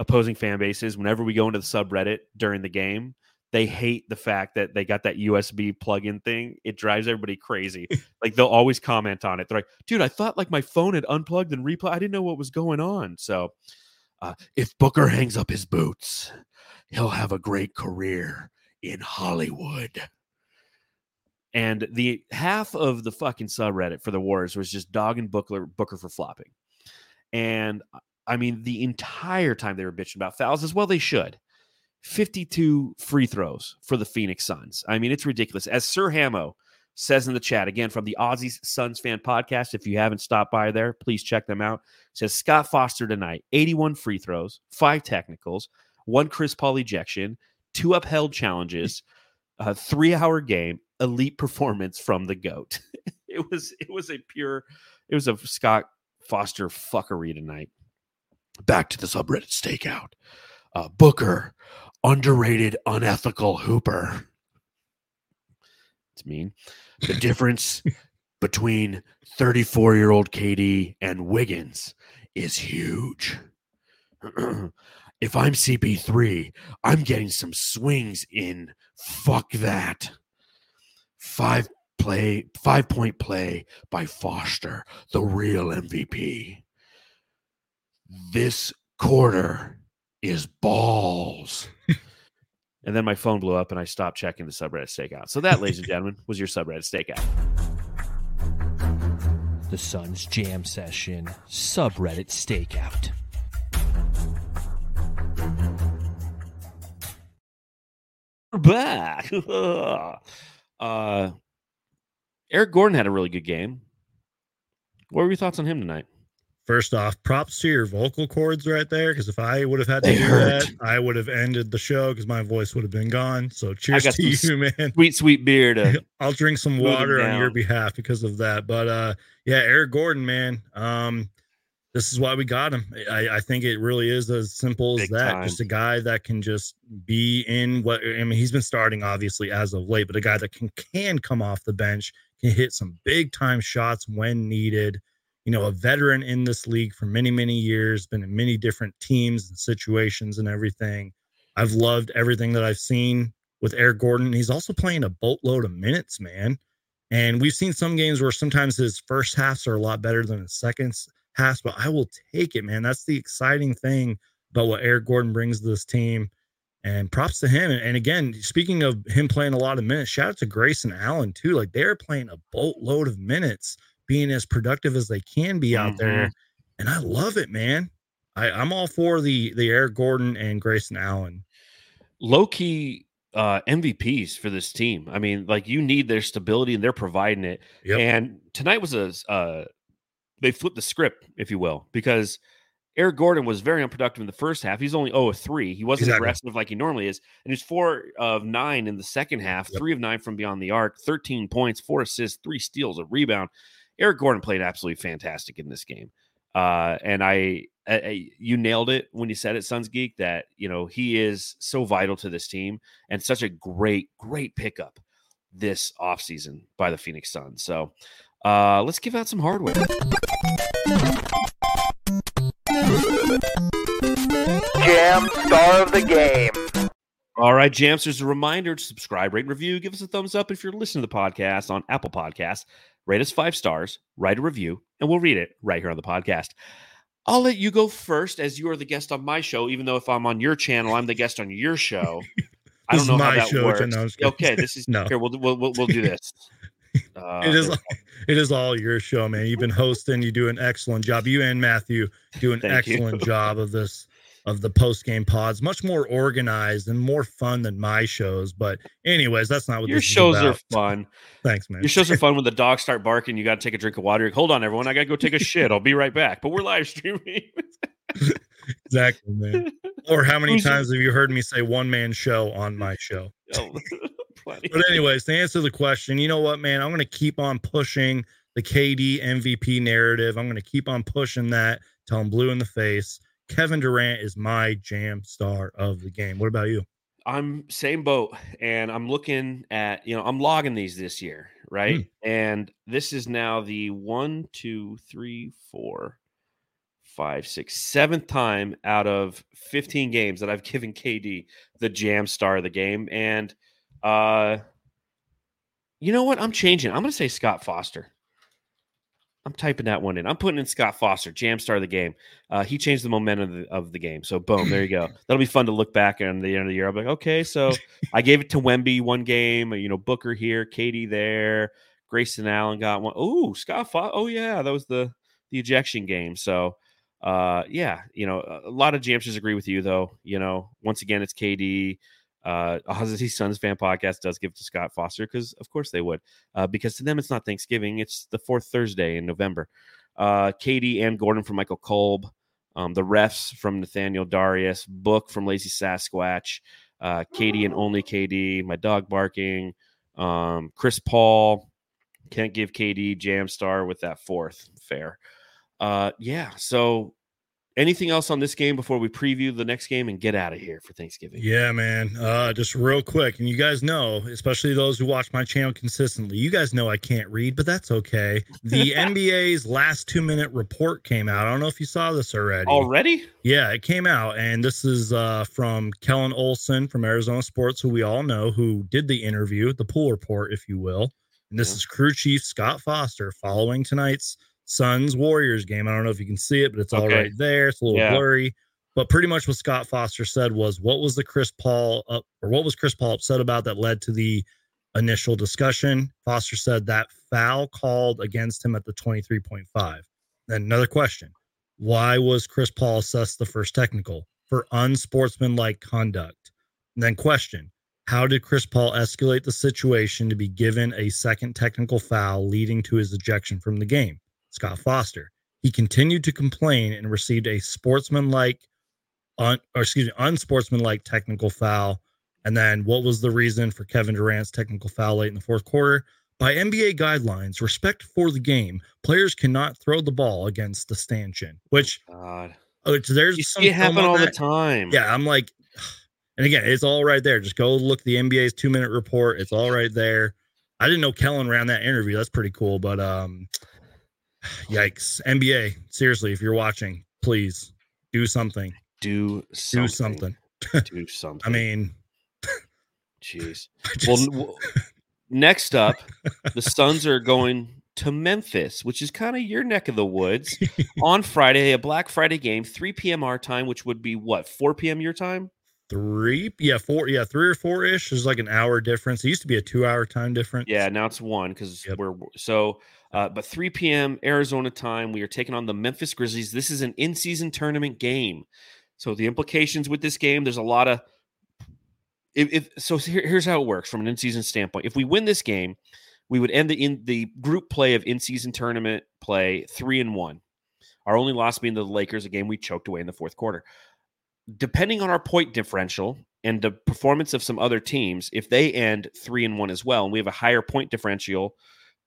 opposing fan bases, whenever we go into the subreddit during the game, they hate the fact that they got that USB plug-in thing. It drives everybody crazy. like they'll always comment on it. They're like, "Dude, I thought like my phone had unplugged and replugged. I didn't know what was going on." So, uh, if Booker hangs up his boots, he'll have a great career in Hollywood. And the half of the fucking subreddit for the Warriors was just dogging Booker Booker for flopping. And I mean, the entire time they were bitching about fouls as well, they should. 52 free throws for the Phoenix Suns. I mean, it's ridiculous. As Sir Hamo says in the chat, again from the Aussies Suns fan podcast, if you haven't stopped by there, please check them out. Says Scott Foster tonight, 81 free throws, five technicals, one Chris Paul ejection, two upheld challenges, a three hour game, elite performance from the GOAT. it was it was a pure, it was a Scott Foster fuckery tonight. Back to the subreddit stakeout. Uh, Booker, underrated, unethical Hooper. It's mean. The difference between 34 year old KD and Wiggins is huge. if I'm CP3, I'm getting some swings in. Fuck that. Five play, five point play by Foster, the real MVP. This quarter is balls. and then my phone blew up and I stopped checking the subreddit stakeout. So that, ladies and gentlemen, was your subreddit stakeout. The Suns Jam Session subreddit stakeout. We're back. uh, Eric Gordon had a really good game. What were your thoughts on him tonight? First off, props to your vocal cords right there. Because if I would have had to They do hurt. that, I would have ended the show because my voice would have been gone. So cheers to you, man. Sweet, sweet beer to I'll drink some water on your behalf because of that. But uh yeah, Eric Gordon, man. Um, this is why we got him. I, I think it really is as simple as Big that. time. Just a guy that can just be in what I mean, he's been starting obviously as of late, but a guy that can can come off the bench, can hit some big time shots when needed. You know, a veteran in this league for many, many years, been in many different teams and situations and everything. I've loved everything that I've seen with Eric Gordon. He's also playing a boatload of minutes, man. And we've seen some games where sometimes his first halves are a lot better than his second halves, but I will take it, man. That's the exciting thing about what Eric Gordon brings to this team. And props to him. And, again, speaking of him playing a lot of minutes, shout out to Grayson Allen, too. Like they're playing a boatload of minutes, being as productive as they can be out there. And I love it, man. I, I'm all for the the Eric Gordon and Grayson Allen. low key uh, MVPs for this team. I mean, like you need their stability and they're providing it. Yep. And tonight was a uh, they flipped the script, if you will, because Eric Gordon was very unproductive in the first half. He's only 0 of 3. He wasn't Exactly. aggressive like he normally is. And he's 4 of 9 in the second half, 3 of 9 from beyond the arc, 13 points, 4 assists, 3 steals, a rebound. Eric Gordon played absolutely fantastic in this game. Uh, and I, I, I- you nailed it when you said it, Suns Geek, that, you know, he is so vital to this team and such a great, great pickup this offseason by the Phoenix Suns. So uh, let's give out some hardware. Jam star of the game. All right, Jamsters, a reminder to subscribe, rate, and review. Give us a thumbs up if you're listening to the podcast on Apple Podcasts. Rate us five stars, write a review, and we'll read it right here on the podcast. I'll let you go first as you are the guest on my show, even though if I'm on your channel, I'm the guest on your show. I don't know how that show, works. Jen. No, I'm okay, this is No. here. We'll, we'll, we'll, we'll do this. Uh, it is there- it is all your show, man. You've been hosting, you do an excellent job. You and Matthew do an Thank you. excellent job of this of the post game pods. Much more organized and more fun than my shows. But anyways, that's not what your this is shows are fun. Thanks, man. Your shows are fun when the dogs start barking. You got to take a drink of water. Like, Hold on, everyone. I got to go take a shit. I'll be right back. But we're live streaming. exactly, man. Or how many times have you heard me say one man show on my show? Oh. But anyways, to answer the question, you know what, man? I'm going to keep on pushing the KD MVP narrative. I'm going to keep on pushing that till I'm blue in the face. Kevin Durant is my jam star of the game. What about you? I'm same boat, and I'm looking at you know I'm logging these this year, right? And this is now the one, two, three, four, five, six, seventh time out of 15 games that I've given KD the jam star of the game, and uh, you know what? I'm changing. I'm going to say Scott Foster. I'm typing that one in. I'm putting in Scott Foster, jam star of the game. Uh, he changed the momentum of the, of the game. So boom, there you go. That'll be fun to look back on the end of the year. I'm like, okay, so I gave it to Wemby one game. You know, Booker here, KD there, Grayson Allen got one. Oh, Scott Foster. Oh yeah, that was the the ejection game. So uh, yeah, you know, a lot of jamsters agree with you though. You know, once again, it's KD uh Aussie Suns fan podcast does give to Scott Foster because of course they would uh because to them it's not Thanksgiving it's the fourth Thursday in November. Uh KD and Gordon from Michael Kolb um the refs from Nathaniel Darius book from Lazy Sasquatch uh KD and only KD my dog barking um Chris Paul can't give KD jam star with that fourth fair. Uh yeah so anything else on this game before we preview the next game and get out of here for Thanksgiving? Yeah, man. Uh, just real quick, and you guys know, especially those who watch my channel consistently, you guys know I can't read, but that's okay. The NBA's last two minute report came out. I don't know if you saw this already. Already? Yeah, it came out, and this is uh, from Kellan Olson from Arizona Sports, who we all know, who did the interview, the pool report, if you will. And this is crew chief Scott Foster following tonight's Suns Warriors game. I don't know if you can see it, but it's all Okay. right there. It's a little Yeah. blurry. But pretty much what Scott Foster said was, what was the Chris Paul up, or what was Chris Paul upset about that led to the initial discussion? Foster said that foul called against him at the 23.5. Then another question. Why was Chris Paul assessed the first technical? For unsportsmanlike conduct. And then question. How did Chris Paul escalate the situation to be given a second technical foul leading to his ejection from the game? Scott Foster. He continued to complain and received a sportsmanlike, un, or excuse me, unsportsmanlike technical foul. And then what was the reason for Kevin Durant's technical foul late in the fourth quarter? By NBA guidelines, respect for the game, players cannot throw the ball against the stanchion, which, God. which there's You some see it happen all the time. Yeah, I'm like, and again, it's all right there. Just go look the NBA's two minute report. It's all right there. I didn't know Kellan ran that interview. That's pretty cool. But um, yikes, NBA. Seriously, if you're watching, please do something. Do Do something. something. Do something. I mean, Jeez. Well, just- n- w- next up, the Suns are going to Memphis, which is kind of your neck of the woods, on Friday, a Black Friday game, 3 p.m. our time, which would be what, 4 p.m. your time? three, yeah, four, yeah, three or four ish. There's like an hour difference. It used to be a two hour time difference. Yeah, now it's one because we're so. Uh, but 3 p.m. Arizona time, we are taking on the Memphis Grizzlies. This is an in-season tournament game, so the implications with this game, there's a lot of. If, if so, here, here's how it works from an in-season standpoint. If we win this game, we would end the in the group play of in-season tournament play three and one. Our only loss being the Lakers, a game we choked away in the fourth quarter. Depending on our point differential and the performance of some other teams, if they end three and one as well, and we have a higher point differential,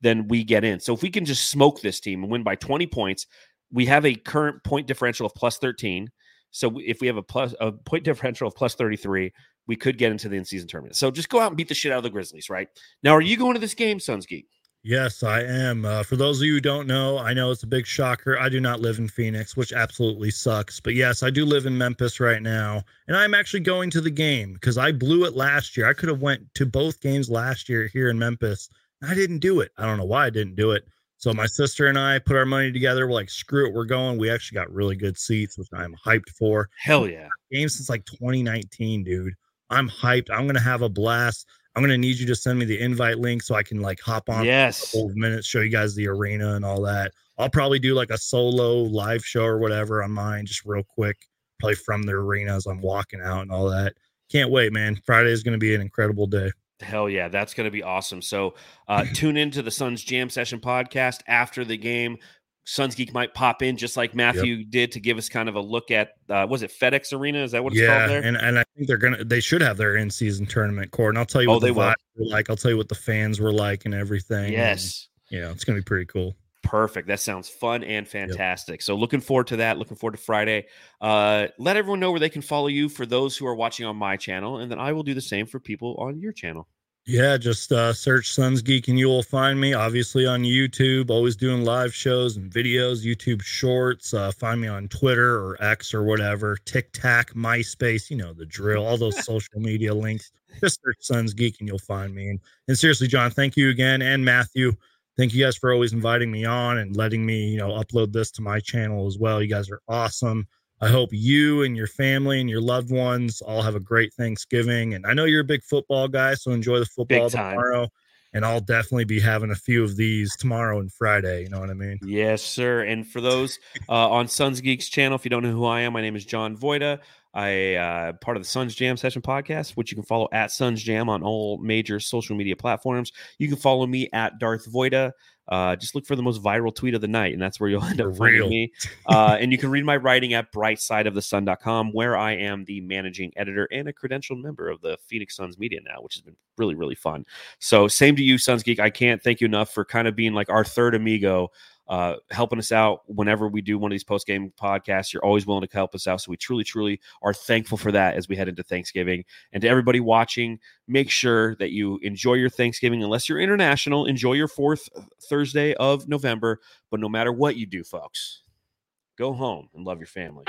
then we get in. So if we can just smoke this team and win by 20 points, we have a current point differential of plus 13. So if we have a plus a point differential of plus 33, we could get into the in-season tournament. So just go out and beat the shit out of the Grizzlies, right? Now, are you going to this game, Suns Geek? Yes, I am. Uh, for those of you who don't know, I know it's a big shocker. I do not live in Phoenix, which absolutely sucks. But yes, I do live in Memphis right now, and I'm actually going to the game because I blew it last year. I could have went to both games last year here in Memphis. I didn't do it. I don't know why I didn't do it. So my sister and I put our money together. We're like, screw it, we're going. We actually got really good seats, which I'm hyped for. Hell yeah. Game since like 2019, dude. I'm hyped. I'm gonna have a blast. I'm gonna need you to send me the invite link so I can like hop on Yes. for a couple of minutes, show you guys the arena and all that. I'll probably do like a solo live show or whatever on mine, just real quick, probably from the arena as I'm walking out and all that. Can't wait, man. Friday is gonna be an incredible day. Hell yeah, that's going to be awesome. So uh, tune into the Suns Jam Session podcast after the game. Suns Geek might pop in just like Matthew did to give us kind of a look at uh, was it FedEx Arena? Is that what it's yeah, called there? and and I think they're gonna they should have their in season tournament court. And I'll tell you Oh, what they the will. were like. I'll tell you what the fans were like and everything. yes. you know, it's gonna be pretty cool. Perfect. That sounds fun and fantastic. Yep. So looking forward to that. Looking forward to Friday. Uh, let everyone know where they can follow you for those who are watching on my channel, and then I will do the same for people on your channel. Yeah, just uh, search Suns Geek and you will find me. Obviously on YouTube, always doing live shows and videos, YouTube Shorts. Uh, find me on Twitter or X or whatever, TikTok, MySpace. You know the drill. All those social media links. Just search Suns Geek and you'll find me. And, and seriously, John, thank you again, and Matthew thank you guys for always inviting me on and letting me, you know, upload this to my channel as well. You guys are awesome. I hope you and your family and your loved ones all have a great Thanksgiving. And I know you're a big football guy, so enjoy the football tomorrow. And I'll definitely be having a few of these tomorrow and Friday. You know what I mean? Yes, sir. And for those uh, on Suns Geeks channel, if you don't know who I am, my name is John Voita. I uh, part of the Suns Jam Session podcast, which you can follow at Suns Jam on all major social media platforms. You can follow me at Darth Voita. Uh, just look for the most viral tweet of the night, and that's where you'll end up finding me. Uh, and you can read my writing at brightsideofthesun.com, where I am the managing editor and a credentialed member of the Phoenix Suns media now, which has been really, really fun. So, same to you, Suns Geek. I can't thank you enough for kind of being like our third amigo uh, helping us out whenever we do one of these post game podcasts. You're always willing to help us out. So we truly, truly are thankful for that as we head into Thanksgiving. And to everybody watching, make sure that you enjoy your Thanksgiving. Unless you're international, enjoy your fourth Thursday of November. But no matter what you do, folks, go home and love your family.